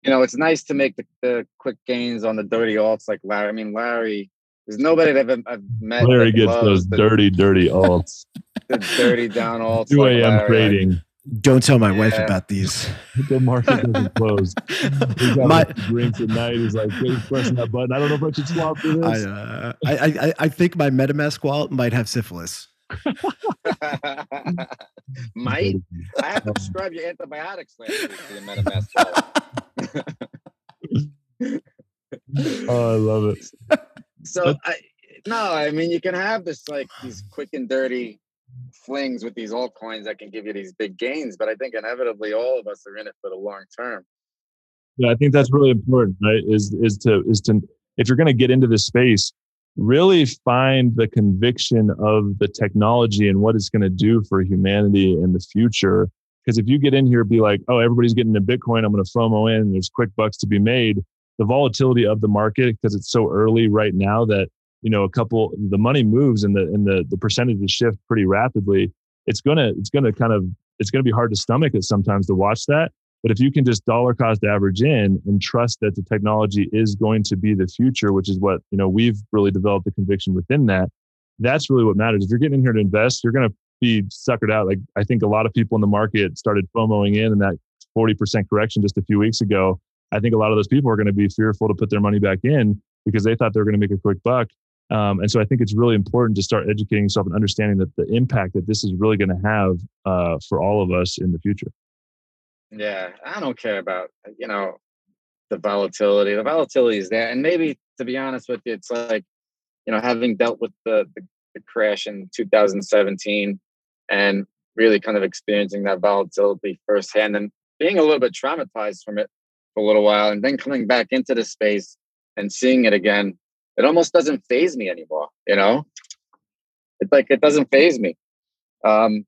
you know it's nice to make the, the quick gains on the dirty alts like larry i mean larry there's nobody that I've, I've met. Larry gets those the, dirty, dirty alts. the dirty down alts. 2 a.m. Like trading. Don't tell my yeah. wife about these. the market doesn't close. my drinks at night. He's like, hey, pressing that button. I don't know if I should swap for this. I, uh, I, I, I think my MetaMask wallet might have syphilis. might. I have to um, prescribe you antibiotics last week for the MetaMask oh, I love it. So I no, I mean you can have this like these quick and dirty flings with these altcoins that can give you these big gains, but I think inevitably all of us are in it for the long term. Yeah, I think that's really important, right? Is is to is to if you're going to get into this space, really find the conviction of the technology and what it's going to do for humanity in the future. Because if you get in here, be like, oh, everybody's getting into Bitcoin, I'm going to FOMO in. There's quick bucks to be made the volatility of the market because it's so early right now that you know a couple the money moves and the and the the percentages shift pretty rapidly it's gonna it's gonna kind of it's gonna be hard to stomach it sometimes to watch that but if you can just dollar cost average in and trust that the technology is going to be the future which is what you know we've really developed the conviction within that that's really what matters if you're getting in here to invest you're going to be suckered out like i think a lot of people in the market started fomoing in and that 40% correction just a few weeks ago I think a lot of those people are going to be fearful to put their money back in because they thought they were going to make a quick buck. Um, and so I think it's really important to start educating yourself and understanding that the impact that this is really going to have uh, for all of us in the future. Yeah, I don't care about you know the volatility. The volatility is there, and maybe to be honest with you, it's like you know, having dealt with the, the, the crash in 2017 and really kind of experiencing that volatility firsthand and being a little bit traumatized from it for a little while and then coming back into the space and seeing it again, it almost doesn't faze me anymore, you know? It's like it doesn't faze me. Um,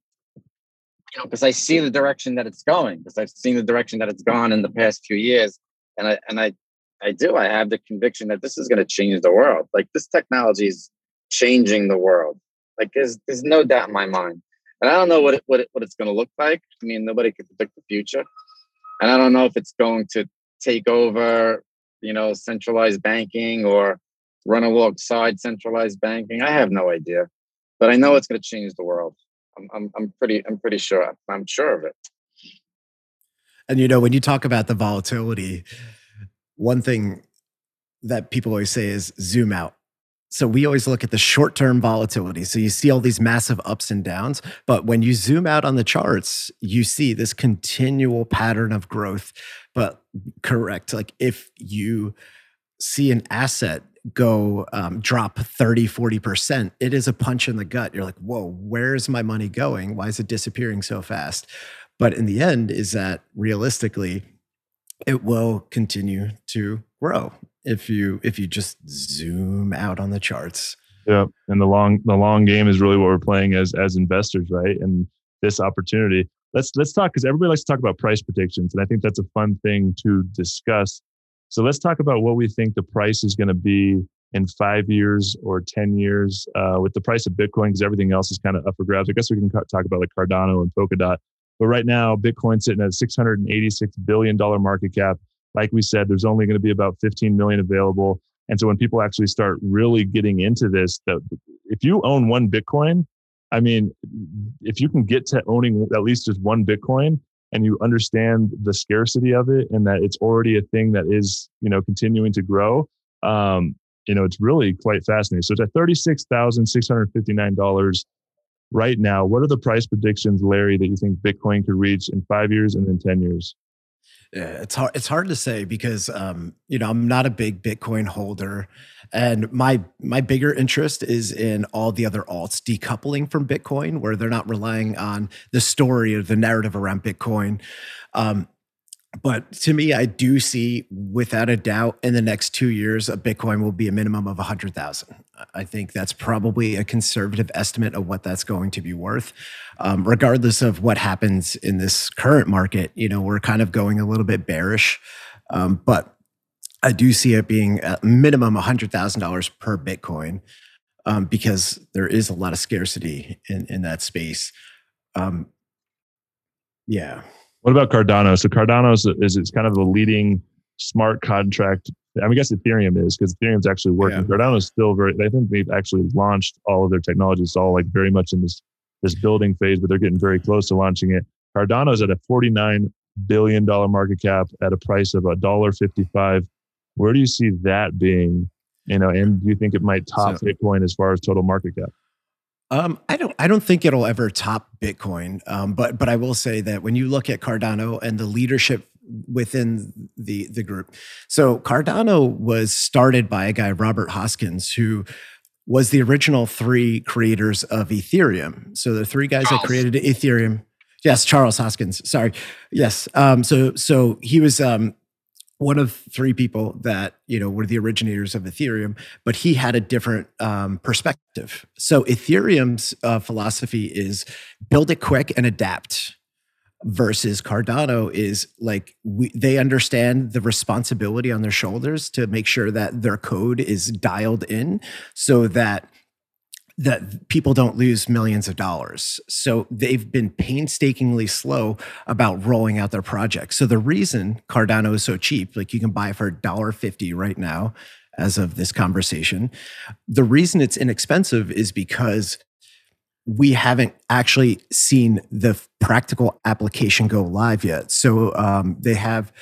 you know, because I see the direction that it's going, because I've seen the direction that it's gone in the past few years. And I and I I do, I have the conviction that this is going to change the world. Like this technology is changing the world. Like there's there's no doubt in my mind. And I don't know what it, what it, what it's going to look like. I mean, nobody can predict the future, and I don't know if it's going to take over, you know, centralized banking or run alongside centralized banking. I have no idea, but I know it's going to change the world. I'm, I'm, I'm pretty, I'm pretty sure. I'm sure of it. And you know, when you talk about the volatility, one thing that people always say is zoom out. So we always look at the short-term volatility. So you see all these massive ups and downs, but when you zoom out on the charts, you see this continual pattern of growth. But correct, like if you see an asset go um, drop 30 40% it is a punch in the gut. You're like whoa where's my money going? Why is it disappearing so fast? But in the end is that realistically it will continue to grow if you if you just zoom out on the charts. Yeah and the long the long game is really what we're playing as as investors right? And this opportunity let's let's talk because everybody likes to talk about price predictions and i think that's a fun thing to discuss so let's talk about what we think the price is going to be in five years or 10 years uh, with the price of Bitcoin, because everything else is kind of up for grabs. I guess we can talk about like Cardano and Polkadot. But right now, Bitcoin's sitting at $686 billion market cap. Like we said, there's only going to be about 15 million available. And so when people actually start really getting into this, that if you own one Bitcoin, I mean, if you can get to owning at least just one Bitcoin, and you understand the scarcity of it and that it's already a thing that is you know continuing to grow um, you know it's really quite fascinating. So it's at $36659 right now. What are the price predictions larry that you think bitcoin could reach in five years and then 10 years? Yeah, it's hard. It's hard to say because um, you know I'm not a big Bitcoin holder, and my my bigger interest is in all the other alts decoupling from Bitcoin, where they're not relying on the story or the narrative around Bitcoin. Um, but to me, I do see without a doubt in the next two years, a Bitcoin will be a minimum of a hundred thousand. I think that's probably a conservative estimate of what that's going to be worth. Um, regardless of what happens in this current market, you know, we're kind of going a little bit bearish, um, but I do see it being a minimum a hundred thousand dollars per Bitcoin um, because there is a lot of scarcity in in that space. Um, yeah. What about Cardano? So Cardano is, is it's kind of the leading smart contract. I mean, I guess Ethereum is because Ethereum's actually working. Yeah. Cardano is still very. I think they've actually launched all of their technology. It's all like very much in this this building phase, but they're getting very close to launching it. Cardano is at a forty nine billion dollar market cap at a price of a dollar fifty five. Where do you see that being? You know, and do you think it might top so, Bitcoin as far as total market cap? Um, I don't. I don't think it'll ever top Bitcoin. Um, but but I will say that when you look at Cardano and the leadership within the the group, so Cardano was started by a guy Robert Hoskins who was the original three creators of Ethereum. So the three guys Charles. that created Ethereum. Yes, Charles Hoskins. Sorry. Yes. Um, so so he was um, one of three people that you know were the originators of ethereum but he had a different um, perspective. So ethereum's uh, philosophy is build it quick and adapt versus cardano is like we, they understand the responsibility on their shoulders to make sure that their code is dialed in so that that people don't lose millions of dollars. So they've been painstakingly slow about rolling out their projects. So the reason Cardano is so cheap, like you can buy for $1.50 right now as of this conversation, the reason it's inexpensive is because we haven't actually seen the practical application go live yet. So um, they have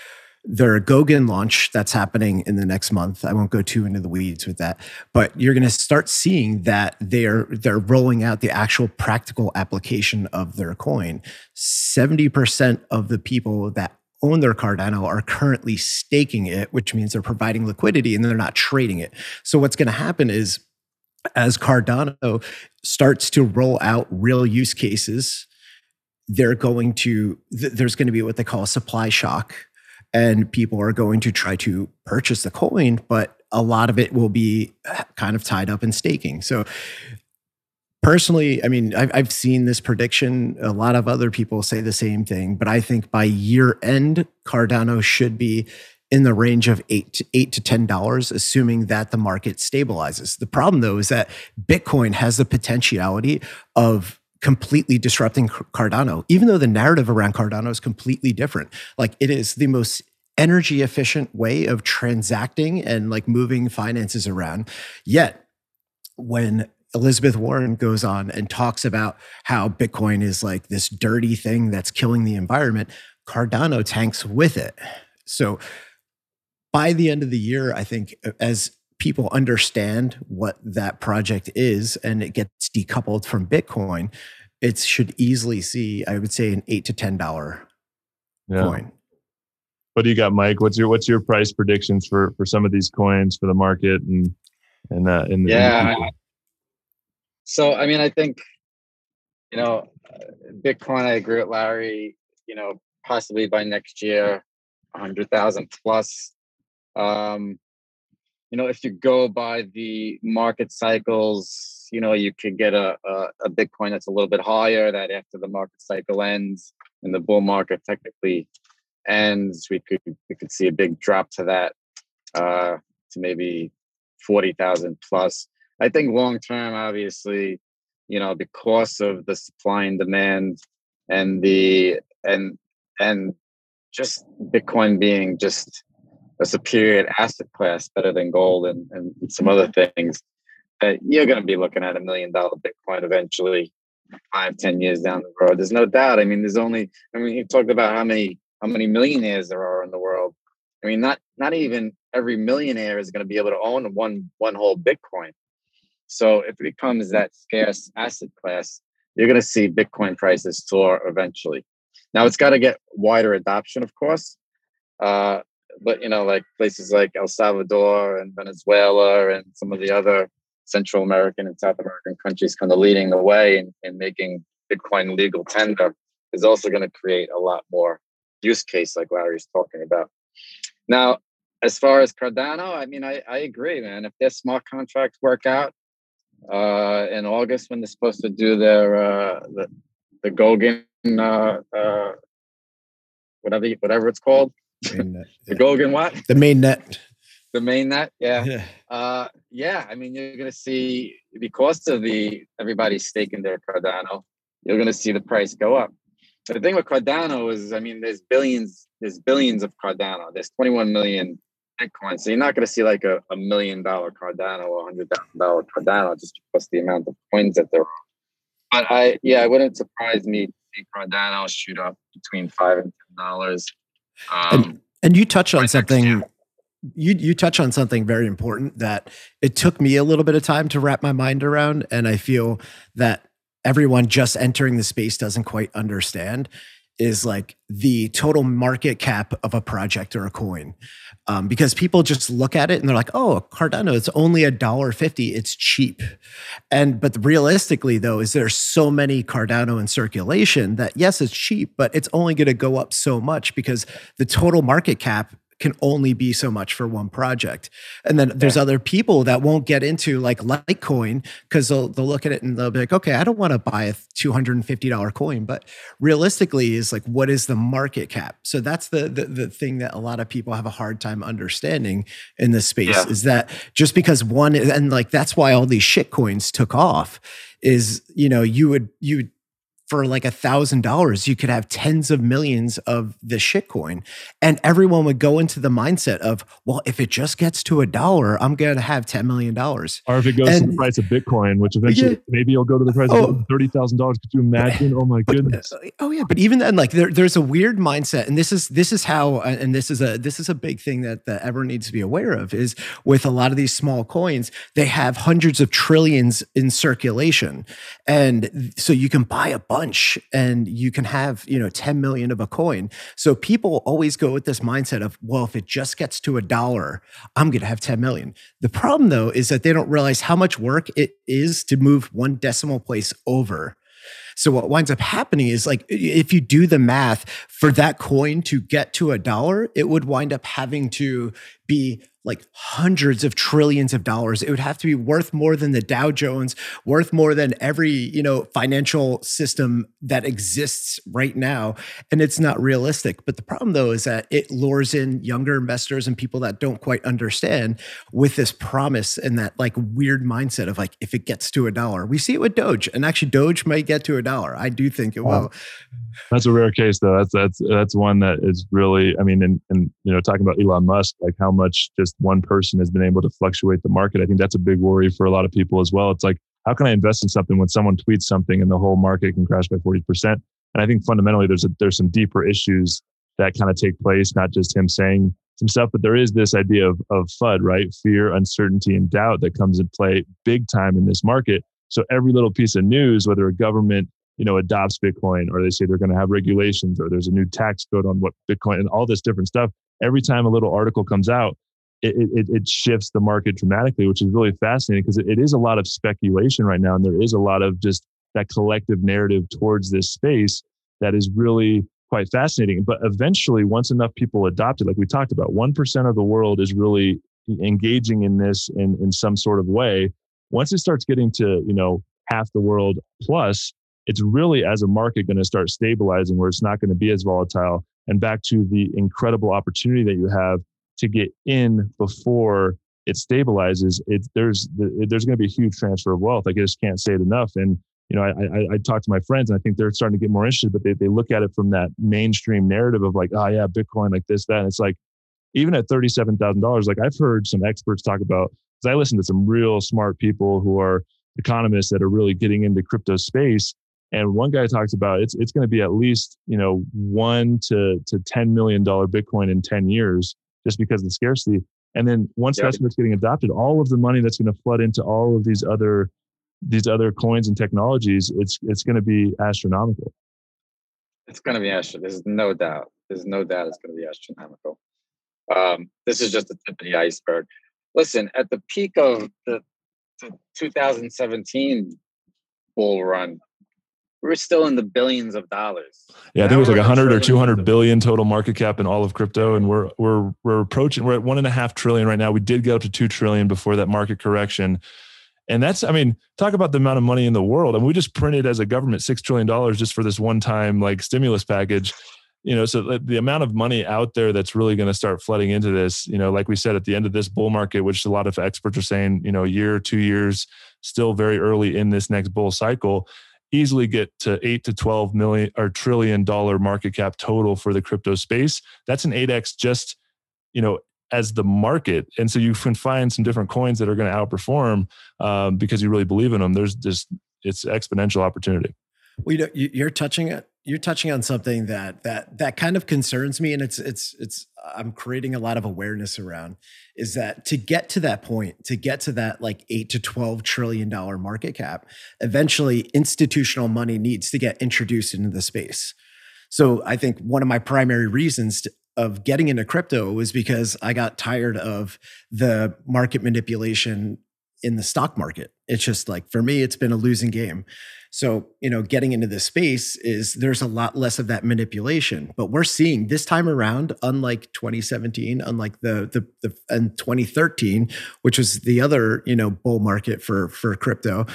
their Goguen launch that's happening in the next month. I won't go too into the weeds with that, but you're going to start seeing that they're they're rolling out the actual practical application of their coin. 70% of the people that own their Cardano are currently staking it, which means they're providing liquidity and they're not trading it. So what's going to happen is as Cardano starts to roll out real use cases, they're going to there's going to be what they call a supply shock and people are going to try to purchase the coin but a lot of it will be uh, kind of tied up in staking so personally i mean I've, I've seen this prediction a lot of other people say the same thing but i think by year end cardano should be in the range of eight to eight to ten dollars, assuming that the market stabilizes. The problem though is that Bitcoin has the potentiality of completely disrupting Cardano, even though the narrative around Cardano is completely different. Like it is the most energy efficient way of transacting and like moving finances around. Yet, when Elizabeth Warren goes on and talks about how Bitcoin is like this dirty thing that's killing the environment, Cardano tanks with it. So by the end of the year, I think as people understand what that project is and it gets decoupled from Bitcoin, it should easily see, I would say, an eight to ten dollar yeah. coin. What do you got, Mike? What's your what's your price predictions for for some of these coins for the market and and uh, in the yeah. In the so I mean, I think you know, Bitcoin. I agree with Larry. You know, possibly by next year, a hundred thousand plus. Um, you know, if you go by the market cycles, you know, you could get a, a, a Bitcoin that's a little bit higher. That after the market cycle ends and the bull market technically ends, we could we could see a big drop to that uh, to maybe forty thousand plus. I think long term, obviously, you know, because of the supply and demand and the and and just Bitcoin being just a superior asset class better than gold and, and some other things that you're going to be looking at a million dollar bitcoin eventually five ten years down the road. There's no doubt. I mean there's only i mean he talked about how many how many millionaires there are in the world. I mean not not even every millionaire is going to be able to own one one whole bitcoin. So if it becomes that scarce asset class you're going to see bitcoin prices soar eventually. Now it's got to get wider adoption of course uh, but you know, like places like El Salvador and Venezuela and some of the other Central American and South American countries kind of leading the way in, in making Bitcoin legal tender is also going to create a lot more use case like Larry's talking about. Now, as far as Cardano, I mean, I, I agree, man. If their smart contracts work out uh, in August when they're supposed to do their uh, the the uh, uh, whatever whatever it's called, the yeah. What? The main net. The main net, yeah. Yeah. Uh, yeah, I mean, you're going to see because of the everybody staking their Cardano, you're going to see the price go up. But the thing with Cardano is, I mean, there's billions, there's billions of Cardano. There's 21 million Bitcoin, so you're not going to see like a, a million dollar Cardano or a hundred thousand dollar Cardano just because the amount of coins that there are. But I, yeah, it wouldn't surprise me to see Cardano shoot up between five and ten dollars um, and, and you touch on something you you touch on something very important that it took me a little bit of time to wrap my mind around and i feel that everyone just entering the space doesn't quite understand is like the total market cap of a project or a coin. Um, because people just look at it and they're like, oh, Cardano, it's only a dollar fifty, it's cheap. And but realistically, though, is there's so many Cardano in circulation that yes, it's cheap, but it's only going to go up so much because the total market cap can only be so much for one project. And then there's yeah. other people that won't get into like Litecoin because they'll, they'll look at it and they'll be like, okay, I don't want to buy a $250 coin, but realistically is like, what is the market cap? So that's the, the, the thing that a lot of people have a hard time understanding in this space yeah. is that just because one, and like, that's why all these shit coins took off is, you know, you would, you would for like a thousand dollars, you could have tens of millions of the shitcoin. And everyone would go into the mindset of, well, if it just gets to a dollar, I'm going to have $10 million. Or if it goes and, to the price of Bitcoin, which eventually yeah, maybe it'll go to the price oh, of $30,000. Could you imagine? Oh my uh, goodness. But, oh yeah. But even then, like there, there's a weird mindset. And this is, this is how, uh, and this is a, this is a big thing that, that everyone needs to be aware of is with a lot of these small coins, they have hundreds of trillions in circulation. And so you can buy a bunch and you can have, you know, 10 million of a coin. So people always go with this mindset of, well, if it just gets to a dollar, I'm going to have 10 million. The problem though is that they don't realize how much work it is to move one decimal place over. So what winds up happening is like if you do the math for that coin to get to a dollar, it would wind up having to be like hundreds of trillions of dollars. It would have to be worth more than the Dow Jones, worth more than every, you know, financial system that exists right now. And it's not realistic. But the problem though is that it lures in younger investors and people that don't quite understand with this promise and that like weird mindset of like if it gets to a dollar. We see it with Doge. And actually Doge might get to a dollar. I do think it wow. will. That's a rare case though. That's that's that's one that is really I mean and and you know talking about Elon Musk like how much just one person has been able to fluctuate the market. I think that's a big worry for a lot of people as well. It's like, how can I invest in something when someone tweets something and the whole market can crash by 40%? And I think fundamentally there's a, there's some deeper issues that kind of take place, not just him saying some stuff, but there is this idea of, of FUD, right? Fear, uncertainty, and doubt that comes in play big time in this market. So every little piece of news, whether a government, you know, adopts Bitcoin or they say they're going to have regulations or there's a new tax code on what Bitcoin and all this different stuff, every time a little article comes out, it, it, it, shifts the market dramatically, which is really fascinating because it, it is a lot of speculation right now. And there is a lot of just that collective narrative towards this space that is really quite fascinating. But eventually, once enough people adopt it, like we talked about, 1% of the world is really engaging in this in, in some sort of way. Once it starts getting to, you know, half the world plus, it's really as a market going to start stabilizing where it's not going to be as volatile. And back to the incredible opportunity that you have to get in before it stabilizes, it's there's there's going to be a huge transfer of wealth. I just can't say it enough. And you know, I, I, I talk to my friends, and I think they're starting to get more interested, but they they look at it from that mainstream narrative of like, oh yeah, Bitcoin, like this, that. And it's like, even at thirty seven thousand dollars, like I've heard some experts talk about. Because I listen to some real smart people who are economists that are really getting into crypto space. And one guy talks about it's it's going to be at least you know one to to ten million dollar Bitcoin in ten years just because of the scarcity. And then once yep. that starts getting adopted, all of the money that's going to flood into all of these other these other coins and technologies, it's it's going to be astronomical. It's going to be astronomical. There's no doubt. There's no doubt it's going to be astronomical. Um, this is just the tip of the iceberg. Listen, at the peak of the, the 2017 bull run, we're still in the billions of dollars. Yeah, I think it was like 100 or 200 billion total market cap in all of crypto, and we're we're we're approaching. We're at one and a half trillion right now. We did get up to two trillion before that market correction, and that's I mean, talk about the amount of money in the world. I mean, we just printed as a government six trillion dollars just for this one time like stimulus package. You know, so the amount of money out there that's really going to start flooding into this, you know, like we said at the end of this bull market, which a lot of experts are saying, you know, a year, two years, still very early in this next bull cycle easily get to eight to 12 million or trillion dollar market cap total for the crypto space. That's an 8x just, you know, as the market. And so you can find some different coins that are going to outperform um, because you really believe in them. There's just, it's exponential opportunity. Well, you know, you're touching it you're touching on something that that that kind of concerns me and it's it's it's i'm creating a lot of awareness around is that to get to that point to get to that like 8 to 12 trillion dollar market cap eventually institutional money needs to get introduced into the space. So i think one of my primary reasons to, of getting into crypto was because i got tired of the market manipulation in the stock market. It's just like for me it's been a losing game so, you know, getting into this space is there's a lot less of that manipulation. But we're seeing this time around, unlike 2017, unlike the the, the and 2013, which was the other, you know, bull market for for crypto,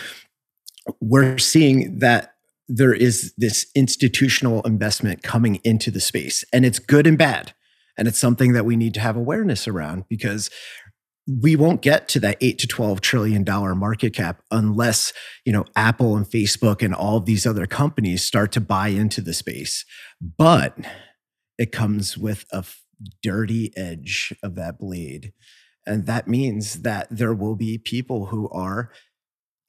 we're seeing that there is this institutional investment coming into the space and it's good and bad and it's something that we need to have awareness around because we won't get to that 8 to 12 trillion dollar market cap unless you know apple and facebook and all these other companies start to buy into the space but it comes with a dirty edge of that blade and that means that there will be people who are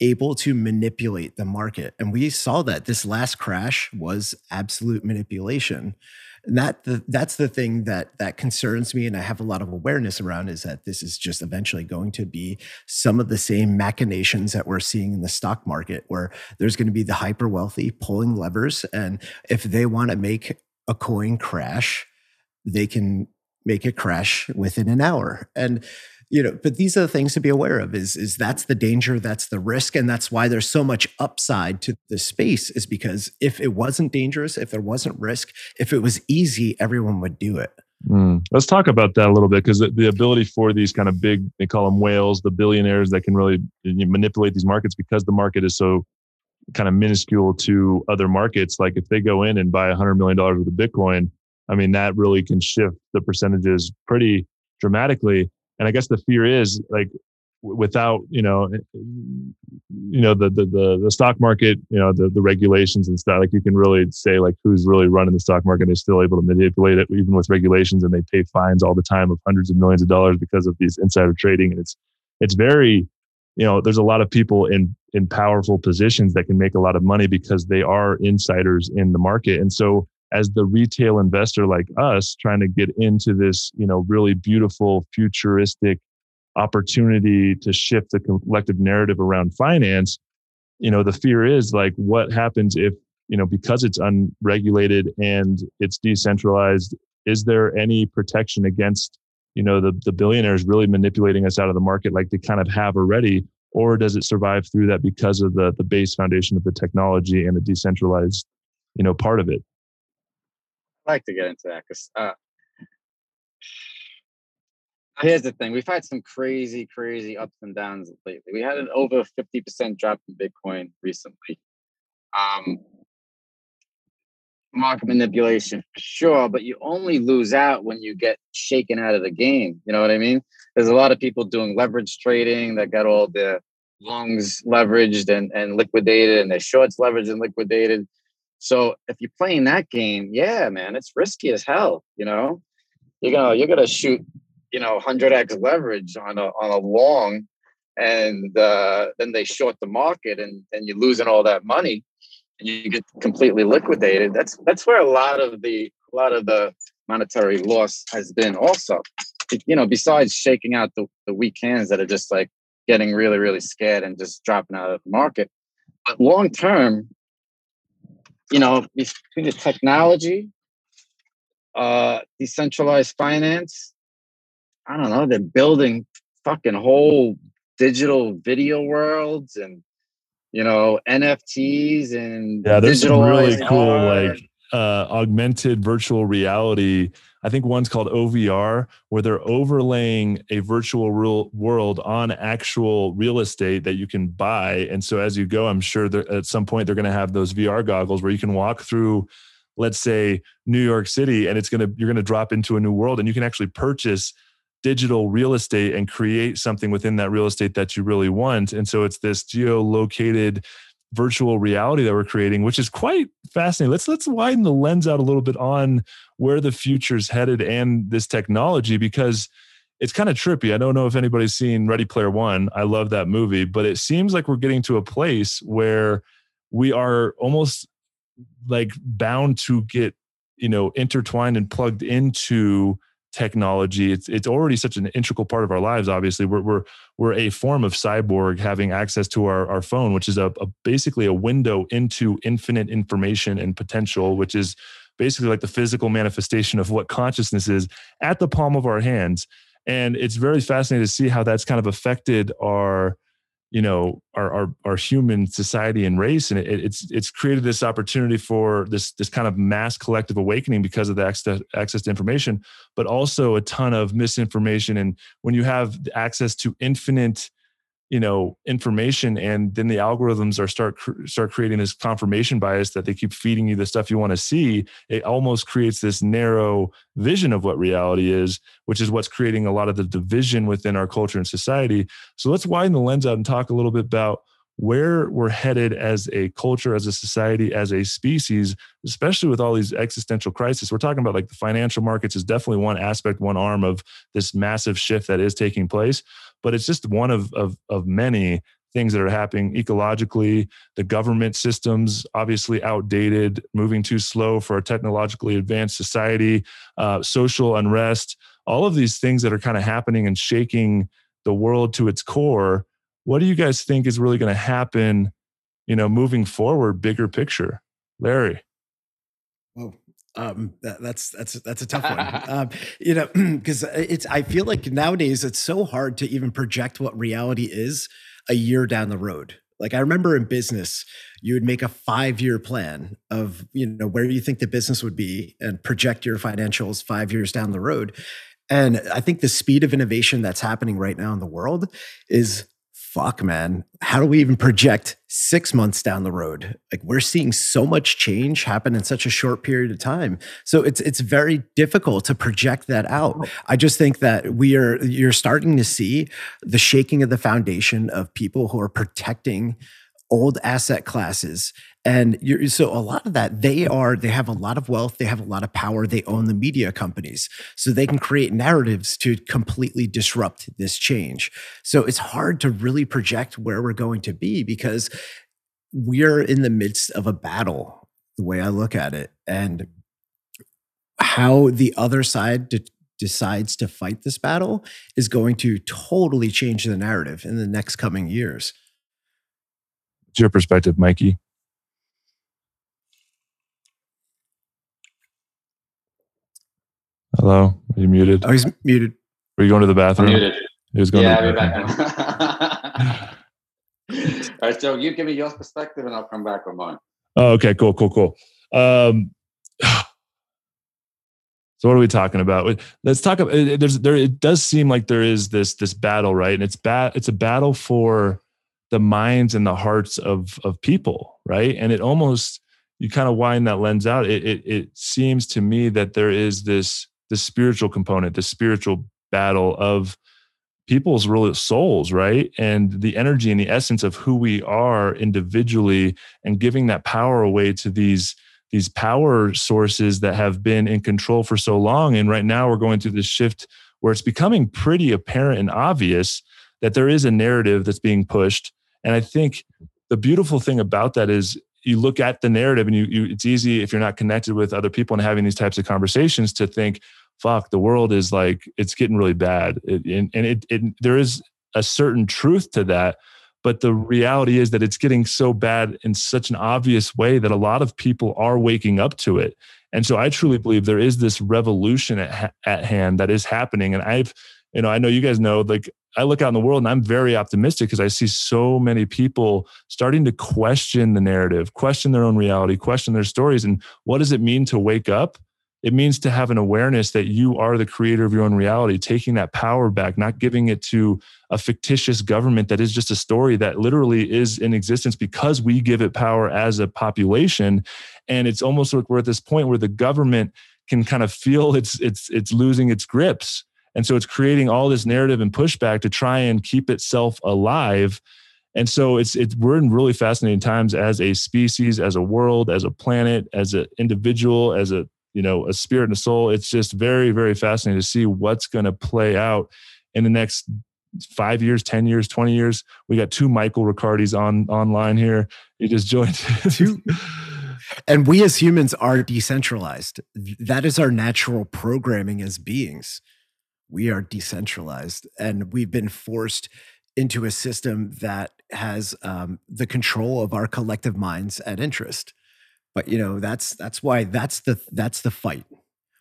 able to manipulate the market. And we saw that this last crash was absolute manipulation. And that the, that's the thing that that concerns me and I have a lot of awareness around is that this is just eventually going to be some of the same machinations that we're seeing in the stock market where there's going to be the hyper wealthy pulling levers. And if they want to make a coin crash they can make it crash within an hour. And you know but these are the things to be aware of is is that's the danger that's the risk and that's why there's so much upside to the space is because if it wasn't dangerous if there wasn't risk if it was easy everyone would do it mm. let's talk about that a little bit because the, the, ability for these kind of big they call them whales the billionaires that can really manipulate these markets because the market is so kind of minuscule to other markets like if they go in and buy a hundred million dollars worth of bitcoin i mean that really can shift the percentages pretty dramatically and I guess the fear is like without you know eh, you know the, the the the, stock market you know the, the regulations and stuff like you can really say like who's really running the stock market they're still able to manipulate it even with regulations and they pay fines all the time of hundreds of millions of dollars because of these insider trading. And it's it's very you know there's a lot of people in in powerful positions that can make a lot of money because they are insiders in the market. And so as the retail investor like us trying to get into this you know really beautiful futuristic opportunity to shift the collective narrative around finance you know the fear is like what happens if you know because it's unregulated and it's decentralized is there any protection against you know the, the billionaires really manipulating us out of the market like they kind of have already? Or does it survive through that because of the the base foundation of the technology and the decentralized you know part of it I like to get into that because uh, here's the thing: we've had some crazy, crazy ups and downs lately. We had an over fifty percent drop in Bitcoin recently. Um, market manipulation, sure, but you only lose out when you get shaken out of the game. You know what I mean? There's a lot of people doing leverage trading that got all their longs leveraged and, and liquidated, and their shorts leveraged and liquidated. So if you're playing that game, yeah, man, it's risky as hell. You know, you're gonna you're gonna shoot, you know, hundred x leverage on a on a long, and uh, then they short the market, and and you're losing all that money, and you get completely liquidated. That's that's where a lot of the a lot of the monetary loss has been. Also, you know, besides shaking out the, the weak hands that are just like getting really really scared and just dropping out of the market, but long term you know, between the technology, uh, decentralized finance, I don't know, they're building fucking whole digital video worlds and you know NFTs and yeah, there's some really cool art. like uh, augmented virtual reality I think one's called OVR, where they're overlaying a virtual real world on actual real estate that you can buy. And so as you go, I'm sure that at some point they're going to have those VR goggles where you can walk through, let's say, New York City, and it's going to you're going to drop into a new world, and you can actually purchase digital real estate and create something within that real estate that you really want. And so it's this geo-located virtual reality that we're creating, which is quite fascinating. Let's let's widen the lens out a little bit on where the future's headed and this technology because it's kind of trippy. I don't know if anybody's seen Ready Player One. I love that movie, but it seems like we're getting to a place where we are almost like bound to get, you know, intertwined and plugged into technology. It's it's already such an integral part of our lives. Obviously, we're we're we're a form of cyborg having access to our, our phone, which is a, a basically a window into infinite information and potential, which is basically like the physical manifestation of what consciousness is at the palm of our hands. And it's very fascinating to see how that's kind of affected our you know our our, our human society and race and it, it's it's created this opportunity for this this kind of mass collective awakening because of the access, access to information but also a ton of misinformation and when you have access to infinite you know information and then the algorithms are start start creating this confirmation bias that they keep feeding you the stuff you want to see. It almost creates this narrow vision of what reality is which is what's creating a lot of the division within our culture and society. So let's widen the lens out and talk a little bit about where we're headed as a culture, as a society, as a species, especially with all these existential crises. We're talking about like the financial markets is definitely one aspect, one arm of this massive shift that is taking place but it's just one of, of, of many things that are happening ecologically, the government systems obviously outdated, moving too slow for a technologically advanced society, uh, social unrest, all of these things that are kind of happening and shaking the world to its core. What do you guys think is really going to happen, you know, moving forward, bigger picture? Larry. Well, um, that, that's that's that's a tough one. um, you know, because it's I feel like nowadays it's so hard to even project what reality is a year down the road. Like I remember in business, you would make a five year plan of you know where you think the business would be and project your financials five years down the road. And I think the speed of innovation that's happening right now in the world is fuck, man, how do we even project six months down the road? Like we're seeing so much change happen in such a short period of time. So it's it's very difficult to project that out. Oh. I just think that we are you're starting to see the shaking of the foundation of people who are protecting old asset classes and so a lot of that they are they have a lot of wealth they have a lot of power they own the media companies. So they can create narratives to completely disrupt this change. So it's hard to really project where we're going to be because we're in the midst of a battle the way i look at it and how the other side de- decides to fight this battle is going to totally change the narrative in the next coming years What's your perspective, Mikey? Hello, are you muted? Oh, he's muted. Are you going to the bathroom? I'm muted. He was going yeah, to I'll the bathroom. back. All right, so you give me your perspective, and I'll come back with mine. Oh, okay, cool, cool, cool. Um, so what are we talking about? Let's talk about. There's there. It does seem like there is this this battle, right? And it's bad. It's a battle for the minds and the hearts of of people, right? And it almost you kind of wind that lens out. It it, it seems to me that there is this the spiritual component, the spiritual battle of people's real souls, right? And the energy and the essence of who we are individually and giving that power away to these these power sources that have been in control for so long and right now we're going through this shift where it's becoming pretty apparent and obvious that there is a narrative that's being pushed and i think the beautiful thing about that is you look at the narrative and you, you it's easy if you're not connected with other people and having these types of conversations to think fuck, the world is like it's getting really bad, it, and, and it, it there is a certain truth to that. But the reality is that it's getting so bad in such an obvious way that a lot of people are waking up to it. And so I truly believe there is this revolution at, at hand that is happening. And I've, you know, I know you guys know, like I look out in the world and I'm very optimistic because I see so many people starting to question the narrative, question their own reality, question their stories. And what does it mean to wake up? it means to have an awareness that you are the creator of your own reality, taking that power back, not giving it to a fictitious government that is just a story that literally is in existence because we give it power as a population. And it's almost like we're at this point where the government can kind of feel it's it's it's losing its grips. And so it's creating all this narrative and pushback to try and keep itself alive. And so it's it's we're in really fascinating times as a species, as a world, as a planet, as an individual, as a you know a spirit and a soul. It's just very very fascinating to see what's going to play out in the next five years 10 years 20 years. We got two michael ricardis on online here. He just joined. Two. And we as humans are decentralized. That is our natural programming as beings we are decentralized and we've been forced into a system that has um, the control of our collective minds and interest. But you know that's that's why that's the that's the fight.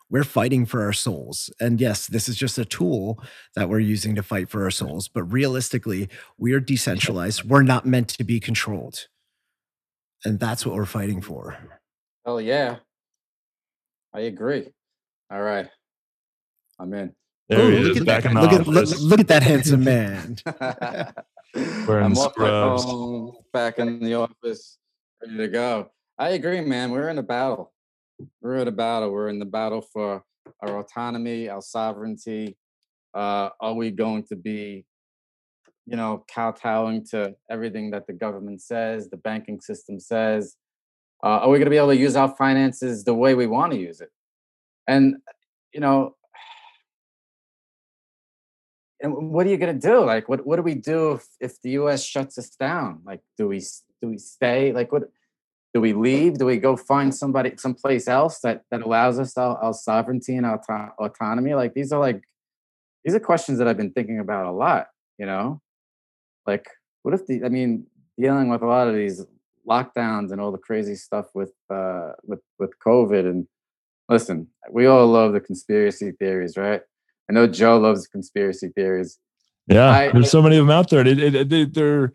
We're fighting for our souls and yes this is just a tool that we're using to fight for our souls but realistically we are decentralized. We're not meant to be controlled and that's what we're fighting for. Oh yeah. I agree. All right. I'm in there Ooh, he is, look, back at in look, at, look, look, at that handsome man wearing I'm scrubs. Home, back in the office ready to go I agree, man. We're in a battle. We're in a battle. We're in the battle for our autonomy, our sovereignty. Uh, are we going to be, you know, kowtowing to everything that the government says, the banking system says? Uh, are we going to be able to use our finances the way we want to use it? And, you know, and what are you going to do? Like, what what do we do if, if the U.S. shuts us down? Like, do we do we stay? Like, what do we leave? Do we go find somebody someplace else that that allows us our, our sovereignty and our autonomy? Like, these are like these are questions that I've been thinking about a lot. You know, like, what if the? I mean, dealing with a lot of these lockdowns and all the crazy stuff with uh with with COVID and listen, we all love the conspiracy theories, right? I know Joe loves conspiracy theories. Yeah, I, there's so many of them out there. It, it, it, they're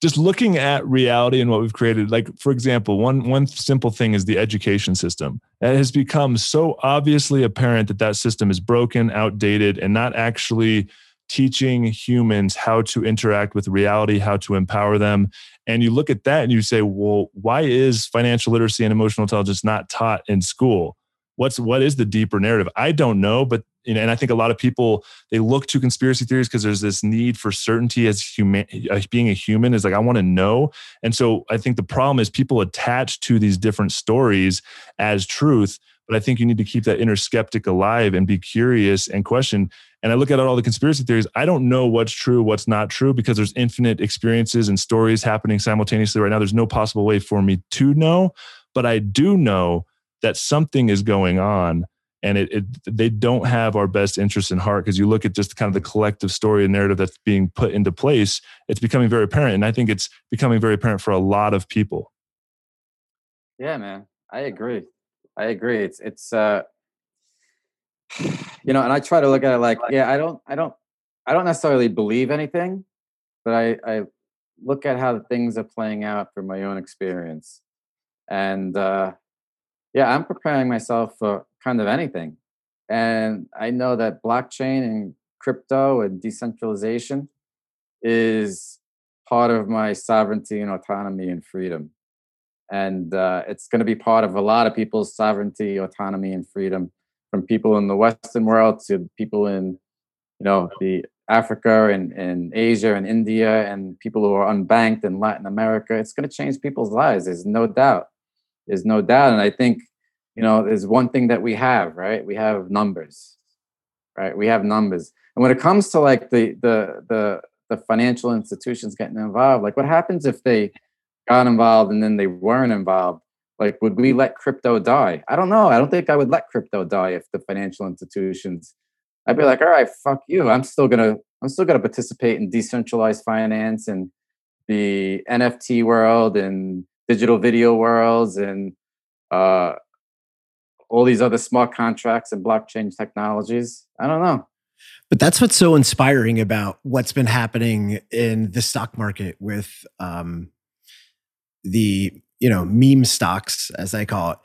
just looking at reality and what we've created. Like, for example, one one simple thing is the education system. It has become so obviously apparent that that system is broken, outdated, and not actually teaching humans how to interact with reality, how to empower them. And you look at that and you say, well, why is financial literacy and emotional intelligence not taught in school? what's what is the deeper narrative i don't know but you know and i think a lot of people they look to conspiracy theories because there's this need for certainty as human being a human is like i want to know. And so i think the problem is people attach to these different stories as truth but i think you need to keep that inner skeptic alive and be curious and question. And i look at all the conspiracy theories i don't know what's true what's not true because there's infinite experiences and stories happening simultaneously right now. There's no possible way for me to know but i do know that something is going on and it, it, they don't have our best interest in heart because you look at just kind of the collective story and narrative that's being put into place it's becoming very apparent and i think it's becoming very apparent for a lot of people. Yeah man i agree. I agree it's it's uh you know and i try to look at it like yeah i don't i don't i don't necessarily believe anything but i i look at how things are playing out from my own experience. And uh yeah, I'm preparing myself for kind of anything. And I know that blockchain and crypto and decentralization is part of my sovereignty and autonomy and freedom. And uh, it's going to be part of a lot of people's sovereignty, autonomy, and freedom from people in the Western world to people in, you know, the Africa and, and Asia and India and people who are unbanked in Latin America. It's going to change people's lives. There's no doubt. There's no doubt. And I think, you know, there's one thing that we have, right? We have numbers, right? We have numbers. And when it comes to like the the the the financial institutions getting involved, like what happens if they got involved and then they weren't involved? Like, would we let crypto die? I don't know. I don't think I would let crypto die if the financial institutions. I'd be like, all right, fuck you. I'm still gonna I'm still gonna participate in decentralized finance and the NFT world and digital video worlds and uh, all these other smart contracts and blockchain technologies. I don't know. But that's what's so inspiring about what's been happening in the stock market with um, the you know meme stocks, as I call it.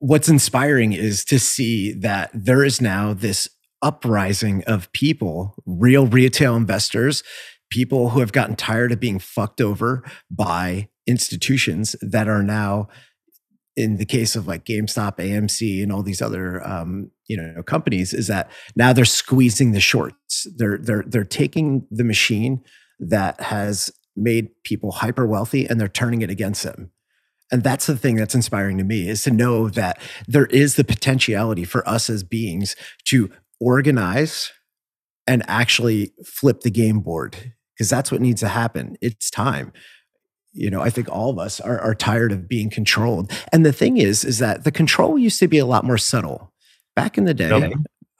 What's inspiring is to see that there is now this uprising of people, real retail investors, people who have gotten tired of being fucked over by institutions that are now in the case of like GameStop, AMC, and all these other um, you know companies, is that now they're squeezing the shorts. They're they're they're taking the machine that has made people hyper wealthy and they're turning it against them. And that's the thing that's inspiring to me is to know that there is the potentiality for us as beings to organize and actually flip the game board because that's what needs to happen. It's time. You know, I think all of us are, are tired of being controlled. And the thing is, is that the control used to be a lot more subtle. Back in the day, okay.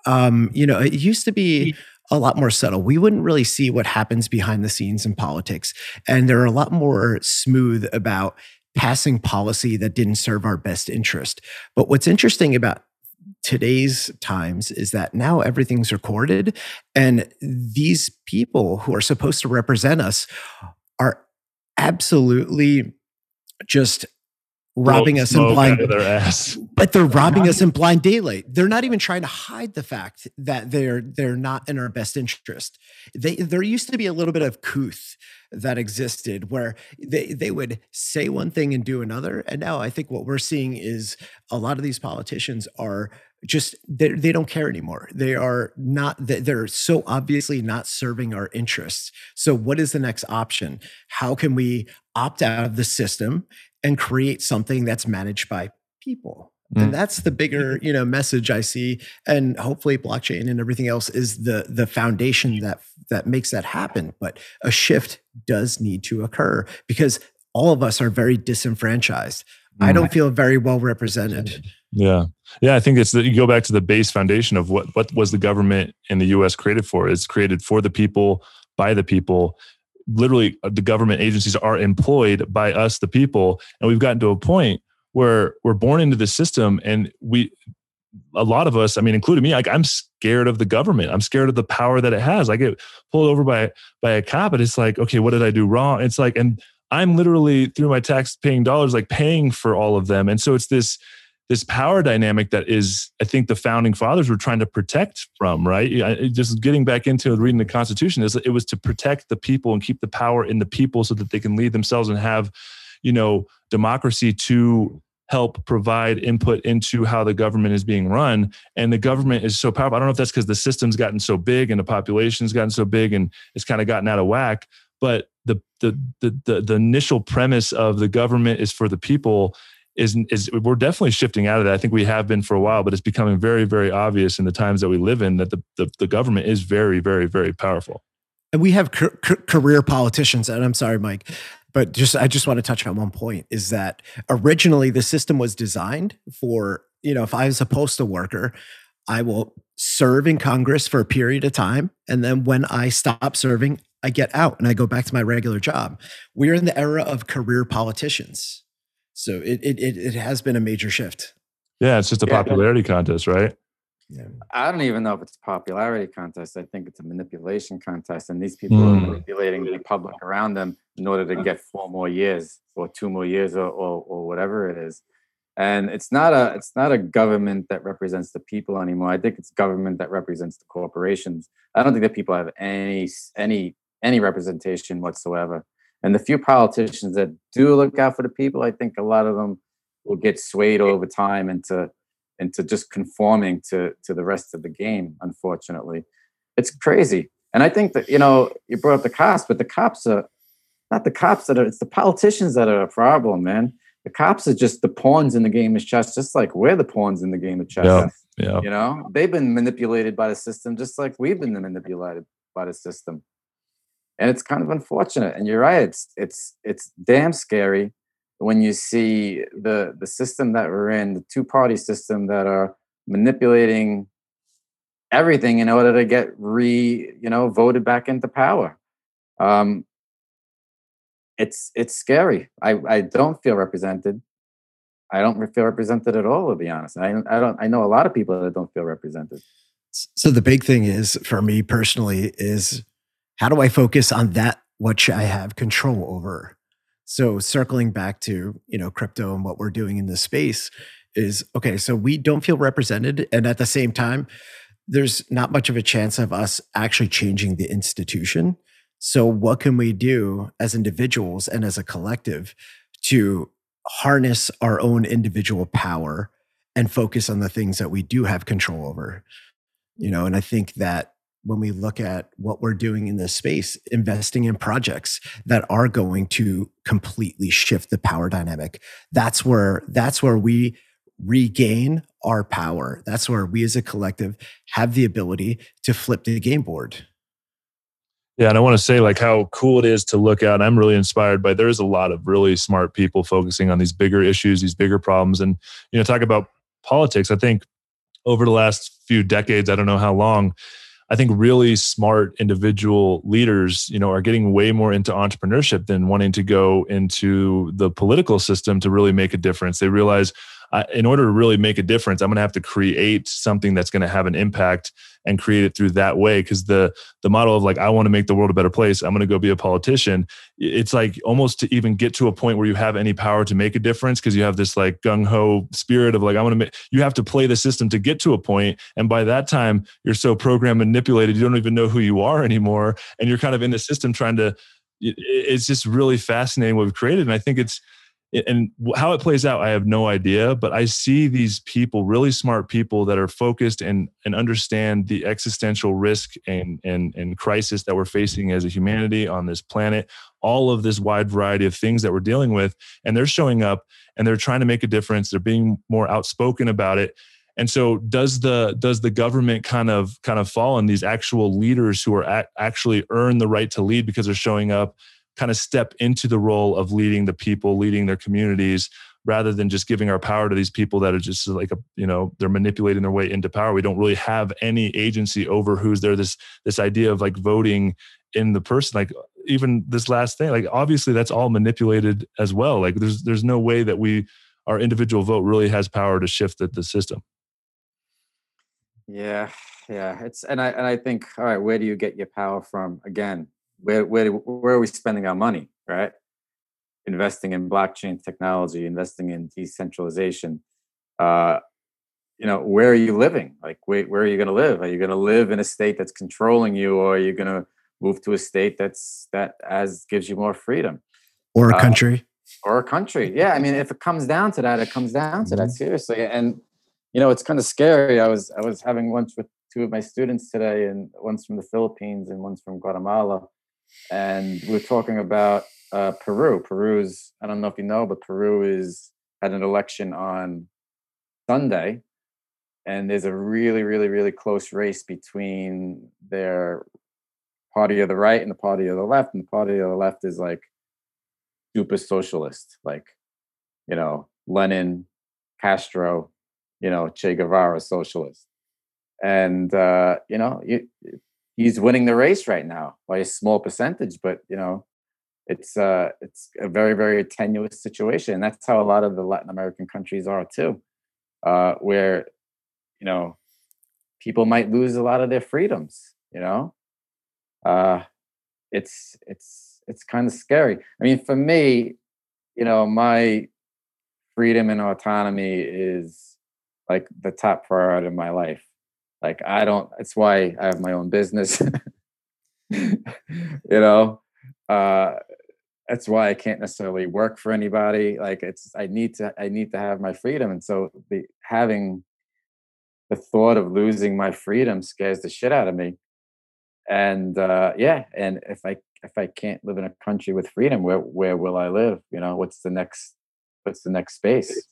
um, you know, it used to be a lot more subtle. We wouldn't really see what happens behind the scenes in politics. And they're a lot more smooth about passing policy that didn't serve our best interest. But what's interesting about today's times is that now everything's recorded and these people who are supposed to represent us are absolutely just robbing us in blind but they're robbing us in blind daylight. They're not even trying to hide the fact that they're they're not in our best interest. They there used to be a little bit of couth that existed where they they would say one thing and do another. And now i think what we're seeing is a lot of these politicians are just they, they don't care anymore. They are not they're so obviously not serving our interests. So what is the next option? How can we opt out of the system and create something that's managed by people? Mm. and that's the bigger you know message i see. And hopefully blockchain and everything else is the the foundation that that makes that happen. But a shift does need to occur because all of us are very disenfranchised. I Mm. don't feel very well represented Yeah. Yeah. I think it's that you go back to the base foundation of what, what was the government in the US created for? It's created for the people, by the people. Literally, uh, the government agencies are employed by us, the people. And we've gotten to a point where we're born into the system and we, a lot of us, I mean, including me, like I'm scared of the government. I'm scared of the power that it has. I get pulled over by by a cop, and it's like, okay, what did I do wrong? It's like, and I'm literally through my tax paying dollars, like paying for all of them. And so it's this this power dynamic that is, I think, the founding fathers were trying to protect from. Right, just getting back into reading the Constitution is it was to protect the people and keep the power in the people so that they can lead themselves and have, you know, democracy to help provide input into how the government is being run. And the government is so powerful. I don't know if that's because the system's gotten so big and the population's gotten so big and it's kind of gotten out of whack. But the the the the, the initial premise of the government is for the people is is we're definitely shifting out of that. I think we have been for a while, but it's becoming very very obvious in the times that we live in that the the, the government is very very very powerful. and we have ca- ca- career politicians and i'm sorry mike but just i just want to touch on one point is that originally the system was designed for you know if i was a postal worker i will serve in congress for a period of time and then when i stop serving i get out and i go back to my regular job we're in the era of career politicians so it it, it, it has been a major shift Yeah, it's just a Yeah. popularity contest, right? yeah I don't even know if it's a popularity contest. I think it's a manipulation contest, and these people Mm. are manipulating the public around them in order to get four more years or two more years or, or, or whatever it is. And it's not a it's not a government that represents the people anymore. I think it's government that represents the corporations. I don't think that people have any any any representation whatsoever. And the few politicians that do look out for the people, I think a lot of them will get swayed over time into into just conforming to to the rest of the game unfortunately it's crazy and i think that you know you brought up the cops but the cops are not the cops that are it's the politicians that are a problem man the cops are just the pawns in the game of chess just like we're the pawns in the game of chess Yeah. Yeah. you know they've been manipulated by the system just like we've been manipulated by the system and it's kind of unfortunate and you're right it's it's it's damn scary when you see the the system that we're in the two party system that are manipulating everything in order to get re you know voted back into power. Um it's it's scary. I i don't feel represented. I don't feel represented at all to be honest. I i don't i know a lot of people that don't feel represented. So the big thing is for me personally is how do I focus on that which I have control over? So circling back to, you know, crypto and what we're doing in this space is okay, so we don't feel represented and at the same time there's not much of a chance of us actually changing the institution. So what can we do as individuals and as a collective to harness our own individual power and focus on the things that we do have control over? you know and i think that when we look at what we're doing in this space investing in projects that are going to completely shift the power dynamic that's where that's where we regain our power that's where we as a collective have the ability to flip the game board Yeah, and I want to say like how cool it is to look at. I'm really inspired by there's a lot of really smart people focusing on these bigger issues, these bigger problems. And you know, talk about politics. I think over the last few decades, I don't know how long, I think really smart individual leaders, you know, are getting way more into entrepreneurship than wanting to go into the political system to really make a difference. They realize In order to really make a difference, I'm going to have to create something that's going to have an impact and create it through that way. Because the the model of like I want to make the world a better place, I'm going to go be a politician. It's like almost to even get to a point where you have any power to make a difference because you have this like gung ho spirit of like I want to make. You have to play the system to get to a point, and by that time you're so programmed manipulated you don't even know who you are anymore, and you're kind of in the system trying to. It's just really fascinating what we've created, and I think it's and how it plays out i have no idea but i see these people really smart people that are focused and and understand the existential risk and and and crisis that we're facing as a humanity on this planet all of this wide variety of things that we're dealing with and they're showing up and they're trying to make a difference they're being more outspoken about it. And so does the does the government kind of kind of fall on these actual leaders who are at, actually earn the right to lead because they're showing up kind of step into the role of leading the people, leading their communities, rather than just giving our power to these people that are just like a you know they're manipulating their way into power. We don't really have any agency over who's there. This this idea of like voting in the person, like even this last thing, like obviously that's all manipulated as well. Like there's there's no way that we our individual vote really has power to shift the, the system. Yeah, yeah. It's and I and I think all right, where do you get your power from? Again, where where where are we spending our money right? Investing in blockchain technology investing in decentralization. Uh you know where are you living? Like where, where are you going to live? Are you going to live in a state that's controlling you or are you going to move to a state that's that as gives you more freedom? Or a uh, country. or a country. Yeah i mean if it comes down to that it comes down to that mm-hmm. seriously. And you know it's kind of scary. I was i was having lunch with two of my students today and one's from the philippines and one's from guatemala and we are talking about uh, Peru. Peru's I don't know if you know, but Peru is had an election on Sunday, and there's a really, really, really close race between their party of the right and the party of the left, and the party of the left is like super socialist, like you know Lenin, Castro, you know Che Guevara socialist, and uh, you know you, he's winning the race right now by a small percentage, but you know, it's uh it's a very, very tenuous situation. And that's how a lot of the Latin American countries are too. Uh, where, you know, people might lose a lot of their freedoms, you know. Uh it's it's it's kind of scary. I mean, for me, you know, my freedom and autonomy is like the top priority of my life like I don't. That's why I have my own business. you know, uh, that's why I can't necessarily work for anybody. Like it's I need to I need to have my freedom, and so the having the thought of losing my freedom scares the shit out of me. And uh, yeah, and if I if I can't live in a country with freedom, where where will I live? You know, what's the next what's the next space?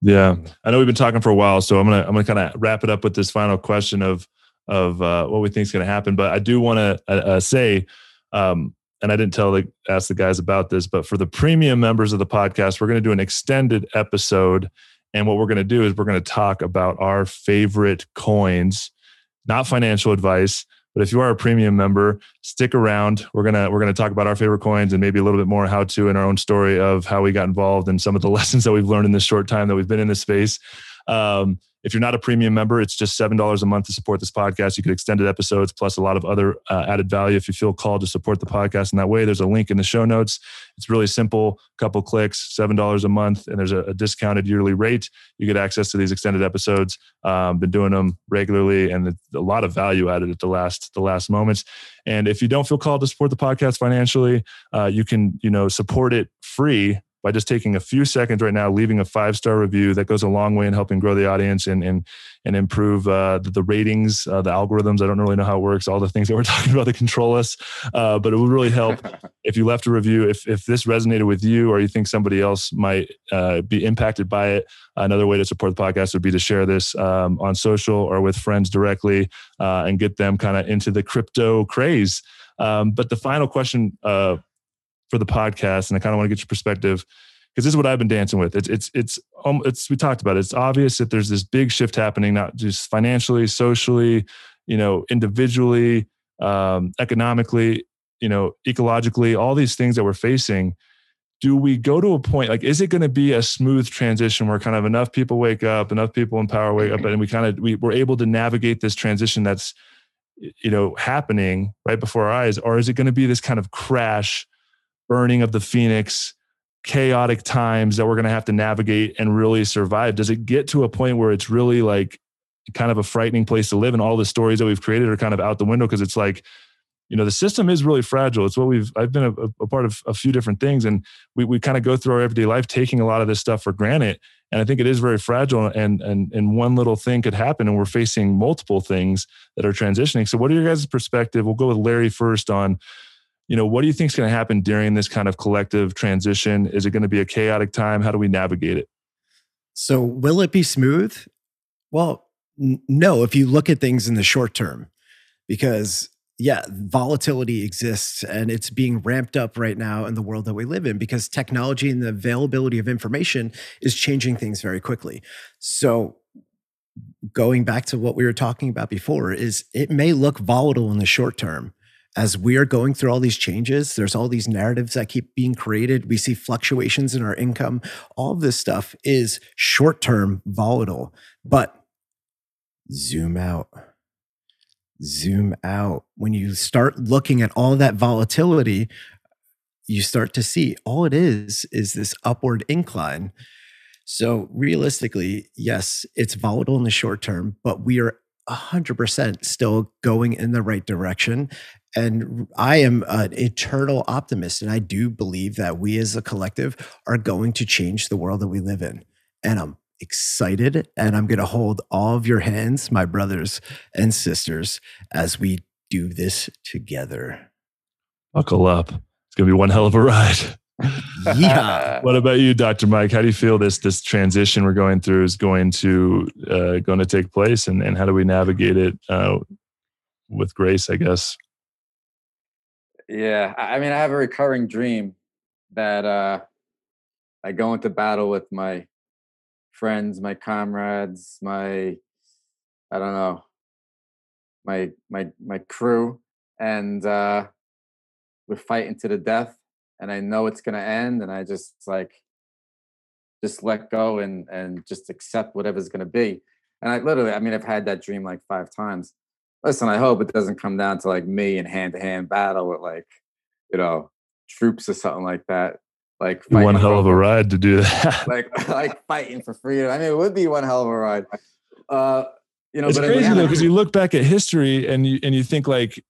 Yeah, I know we've been talking for a while, so I'm gonna I'm gonna kind of wrap it up with this final question of of uh, what we think is going to happen. But I do want to uh, uh, say, um, and I didn't tell the ask the guys about this, but for the premium members of the podcast, we're going to do an extended episode, and what we're going to do is we're going to talk about our favorite coins, not financial advice, but if you are a premium member, stick around. We're gonna we're gonna talk about our favorite coins and maybe a little bit more how to in our own story of how we got involved and some of the lessons that we've learned in this short time that we've been in this space. Um, if you're not a premium member, it's just $7 a month to support this podcast. You get extended episodes plus a lot of other uh, added value if you feel called to support the podcast in that way. There's a link in the show notes. It's really simple, a couple clicks, $7 a month, and there's a, a discounted yearly rate. You get access to these extended episodes. Um, been doing them regularly and a lot of value added at the last the last moments. And if you don't feel called to support the podcast financially, uh, you can you know support it free by just taking a few seconds right now, leaving a five star review. That goes a long way in helping grow the audience and and and improve uh, the, the, ratings, uh, the algorithms. I don't really know how it works, all the things that we're talking about that control us, uh, but it would really help if you left a review. If if this resonated with you, or you think somebody else might uh, be impacted by it, another way to support the podcast would be to share this um, on social or with friends directly uh, and get them kind of into the crypto craze. Um, but the final question uh, for the podcast, and I kind of want to get your perspective because this is what I've been dancing with. It's it's it's um, it's we talked about it. It's obvious that there's this big shift happening, not just financially, socially, you know, individually, um, economically, you know, ecologically, all these things that we're facing. Do we go to a point like is it going to be a smooth transition where kind of enough people wake up, enough people in power wake up, and we kind of we, we're able to navigate this transition that's you know happening right before our eyes, or is it going to be this kind of crash? Burning of the phoenix chaotic times that we're going to have to navigate and really survive. Does it get to a point where it's really like kind of a frightening place to live and all the stories that we've created are kind of out the window? Because it's like you know the system is really fragile. It's what we've i've been a, a part of a few different things and we, we kind of go through our everyday life taking a lot of this stuff for granted and i think it is very fragile and and and one little thing could happen and we're facing multiple things that are transitioning. So what are your guys perspective? We'll go with larry first on you know what do you think is going to happen during this kind of collective transition is it going to be a chaotic time how do we navigate it so will it be smooth well n- no if you look at things in the short term because yeah, volatility exists and it's being ramped up right now in the world that we live in because technology and the availability of information is changing things very quickly. So, going back to what we were talking about before, is it may look volatile in the short term. As we are going through all these changes, there's all these narratives that keep being created. We see fluctuations in our income. All of this stuff is short term volatile, but zoom out zoom out. When you start looking at all that volatility, you start to see all it is is this upward incline. So, realistically, yes, it's volatile in the short term, but we are 100% still going in the right direction. And I am an eternal optimist. And I do believe that we as a collective are going to change the world that we live in. And I'm excited and I'm going to hold all of your hands, my brothers and sisters, as we do this together. Buckle up. It's going to be one hell of a ride. yeah. What about you, Dr. Mike? How do you feel this this transition we're going through is going to uh, going to take place, and, and how do we navigate it uh, with grace? I guess. Yeah, I mean, I have a recurring dream that uh, I go into battle with my friends, my comrades, my I don't know, my my my crew, and uh, we're fighting to the death. And I know it's gonna end, and I just like just let go and and just accept whatever's gonna be. And I literally, I mean, I've had that dream like five times. Listen, I hope it doesn't come down to like me in hand to hand battle with like, you know, troops or something like that like one hell of a ride to do that. like like fighting for freedom. I mean, it would be one hell of a ride. Uh, you know, it's crazy though because you look back at history and you and you think like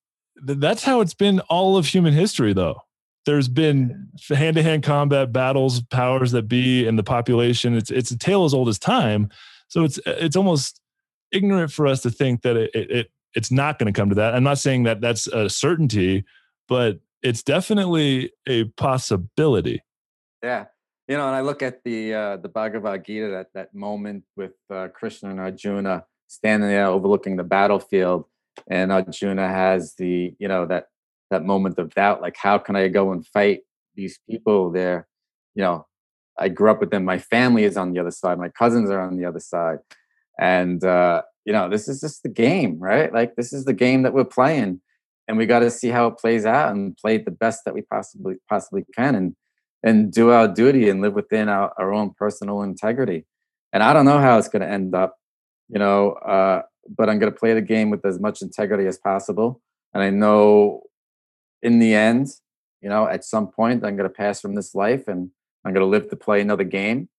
that's how it's been all of human history though. There's been hand to hand combat battles, powers that be, and the population. It's it's a tale as old as time. So it's it's almost ignorant for us to think that it, it, it it's not going to come to that. I'm not saying that that's a certainty, but it's definitely a possibility. Yeah. You know, and I look at the uh, the Bhagavad Gita, that that moment with uh, Krishna and Arjuna standing there overlooking the battlefield, and Arjuna has the you know that that moment of doubt, like how can I go and fight these people? There, you know, I grew up with them. My family is on the other side. My cousins are on the other side, and uh, you know, this is just the game, right? Like this is the game that we're playing, and we got to see how it plays out and play the best that we possibly possibly can. And and do our duty and live within our, our own personal integrity. And I don't know how it's going to end up, you know, uh, but I'm going to play the game with as much integrity as possible. And I know in the end, you know, at some point, I'm going to pass from this life and I'm going to live to play another game.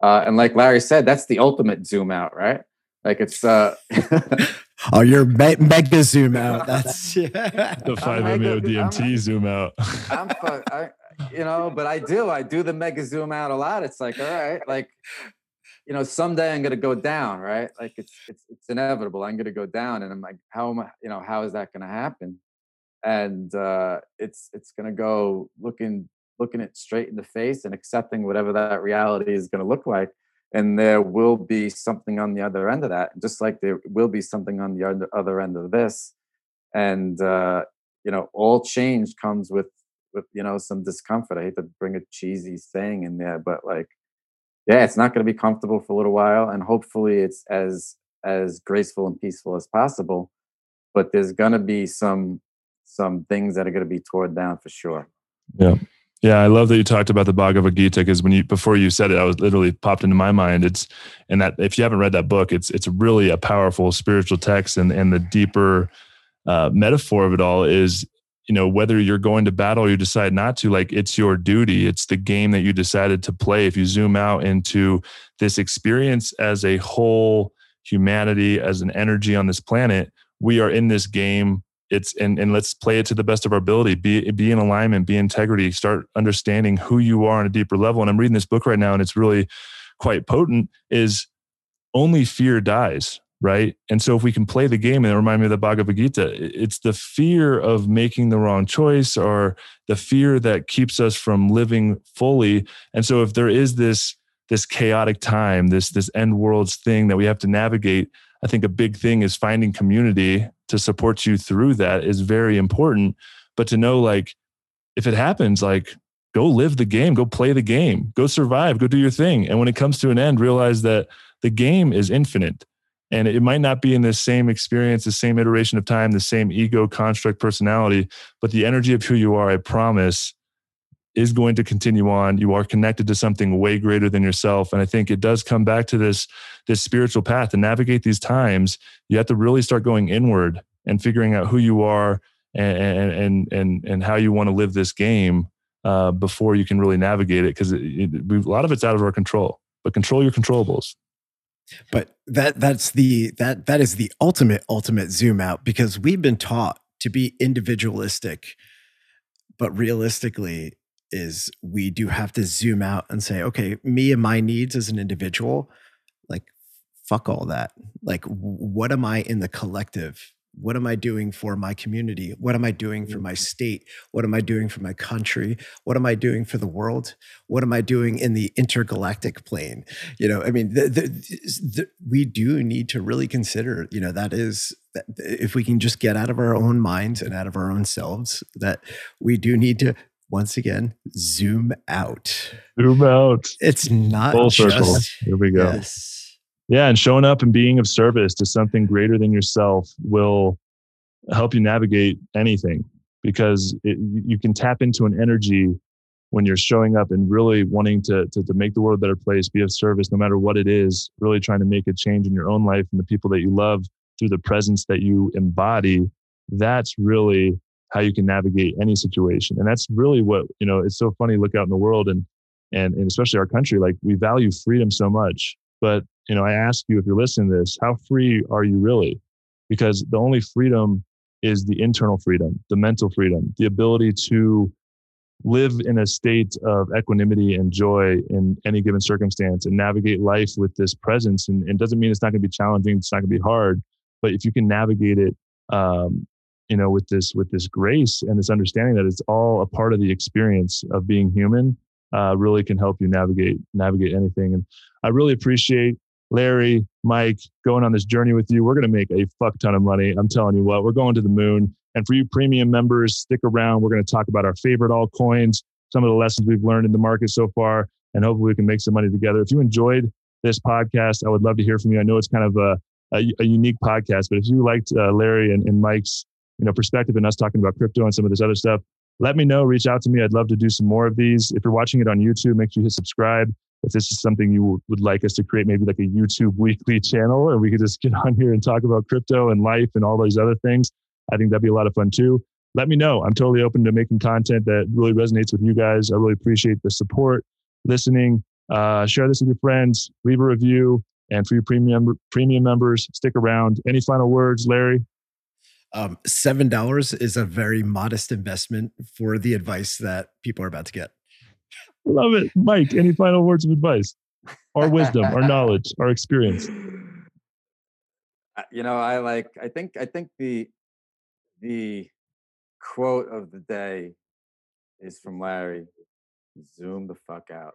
Uh, and like Larry said, that's the ultimate zoom out, right? Like it's uh Oh, you're me- mega zoom out. That's yeah. the five MEO DMT zoom out. I'm, I, you know, but I do. I do the mega zoom out a lot. It's like, all right, like, you know, someday I'm gonna go down, right? Like it's it's it's inevitable. I'm gonna go down, and I'm like, how am I? You know, how is that gonna happen? And uh, it's it's gonna go looking looking it straight in the face and accepting whatever that reality is gonna look like. And there will be something on the other end of that, just like there will be something on the other end of this. And uh, you know, all change comes with with you know some discomfort. I hate to bring a cheesy saying in there, but like, yeah, it's not going to be comfortable for a little while, and hopefully it's as as graceful and peaceful as possible. But there's going to be some some things that are going to be torn down for sure. Yeah. Yeah, I love that you talked about the Bhagavad Gita because when you before you said it, I was literally popped into my mind. It's and that if you haven't read that book, it's it's really a powerful spiritual text, and and the deeper uh, metaphor of it all is you know whether you're going to battle or you decide not to like it's your duty it's the game that you decided to play if you zoom out into this experience as a whole humanity as an energy on this planet we are in this game it's and and let's play it to the best of our ability. Be be in alignment, be integrity. Start understanding who you are on a deeper level. And I'm reading this book right now, and it's really quite potent. Is only fear dies, right? And so if we can play the game, and it remind me of the Bhagavad Gita, it's the fear of making the wrong choice or the fear that keeps us from living fully. And so if there is this this chaotic time, this this end worlds thing that we have to navigate, I think a big thing is finding community to support you through that is very important. But to know like if it happens, like go live the game, go play the game, go survive, go do your thing. And when it comes to an end, realize that the game is infinite and it might not be in the same experience, the same iteration of time, the same ego construct personality, but the energy of who you are, I promise, is going to continue on. You are connected to something way greater than yourself. And I think it does come back to this, this spiritual path to navigate these times. You have to really start going inward and figuring out who you are and and and and how you want to live this game uh, before you can really navigate it because a lot of it's out of our control. But control your controllables but that that's the that that is the ultimate ultimate zoom out because we've been taught to be individualistic but realistically is we do have to zoom out and say okay me and my needs as an individual like fuck all that like what am i in the collective what am I doing for my community? What am I doing for my mm-hmm. state? What am I doing for my country? What am I doing for the world? What am I doing in the intergalactic plane? You know, I mean, the, the, the, we do need to really consider, you know, that is, if we can just get out of our own minds and out of our own selves, that we do need to once again zoom out. Zoom out. It's not full just, circle. Here we go. Yes yeah and showing up and being of service to something greater than yourself will help you navigate anything because it, you can tap into an energy when you're showing up and really wanting to, to, to make the world a better place be of service no matter what it is really trying to make a change in your own life and the people that you love through the presence that you embody that's really how you can navigate any situation and that's really what you know it's so funny look out in the world and and, and especially our country like we value freedom so much but you know, I ask you if you're listening to this, how free are you really? Because the only freedom is the internal freedom, the mental freedom, the ability to live in a state of equanimity and joy in any given circumstance and navigate life with this presence. And it doesn't mean it's not going to be challenging, it's not going to be hard, but if you can navigate it, um, you know, with this with this grace and this understanding that it's all a part of the experience of being human, uh, really can help you navigate navigate anything. And I really appreciate Larry, Mike, going on this journey with you. We're going to make a fuck ton of money. I'm telling you what, we're going to the moon. And for you premium members, stick around. We're going to talk about our favorite altcoins, some of the lessons we've learned in the market so far, and hopefully we can make some money together. If you enjoyed this podcast, I would love to hear from you. I know it's kind of a, a, a unique podcast, but if you liked uh, Larry and, and Mike's you know perspective and us talking about crypto and some of this other stuff, let me know. Reach out to me. I'd love to do some more of these. If you're watching it on YouTube, make sure you hit subscribe if this is something you would like us to create, maybe like a YouTube weekly channel, and we could just get on here and talk about crypto and life and all those other things, I think that'd be a lot of fun too. Let me know. I'm totally open to making content that really resonates with you guys. I really appreciate the support, listening. Uh, share this with your friends, leave a review, and for your premium premium members, stick around. Any final words, Larry? Um, Seven dollars is a very modest investment for the advice that people are about to get. Love it. Mike, any final words of advice or wisdom or knowledge or experience? You know, I like, I think, I think the, the quote of the day is from Larry zoom the fuck out.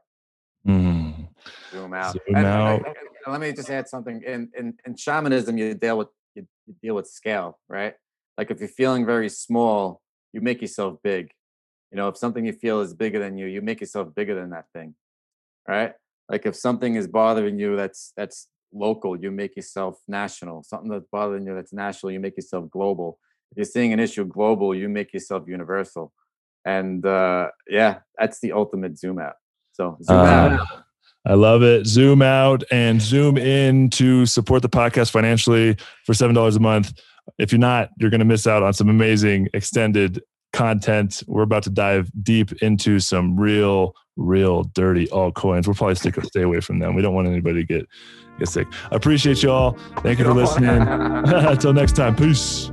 Mm. Zoom out. Zoom and, out. And, and, and let me just add something. In, in, in shamanism, you deal with, you, you deal with scale, right? Like if you're feeling very small, you make yourself big you know, if something you feel is bigger than you, you make yourself bigger than that thing. Right? Like if something is bothering you that's that's local, you make yourself national. Something that's bothering you that's national, you make yourself global. If you're seeing an issue global, you make yourself universal. And uh yeah, that's the ultimate zoom out. So zoom uh, out. I love it. Zoom out and zoom in to support the podcast financially for $7 a month. If you're not, you're going to miss out on some amazing extended content. We're about to dive deep into some real, real dirty altcoins. We'll probably stick stay away from them. We don't want anybody to get get sick. I appreciate you all. Thank you for listening. Until next time. Peace.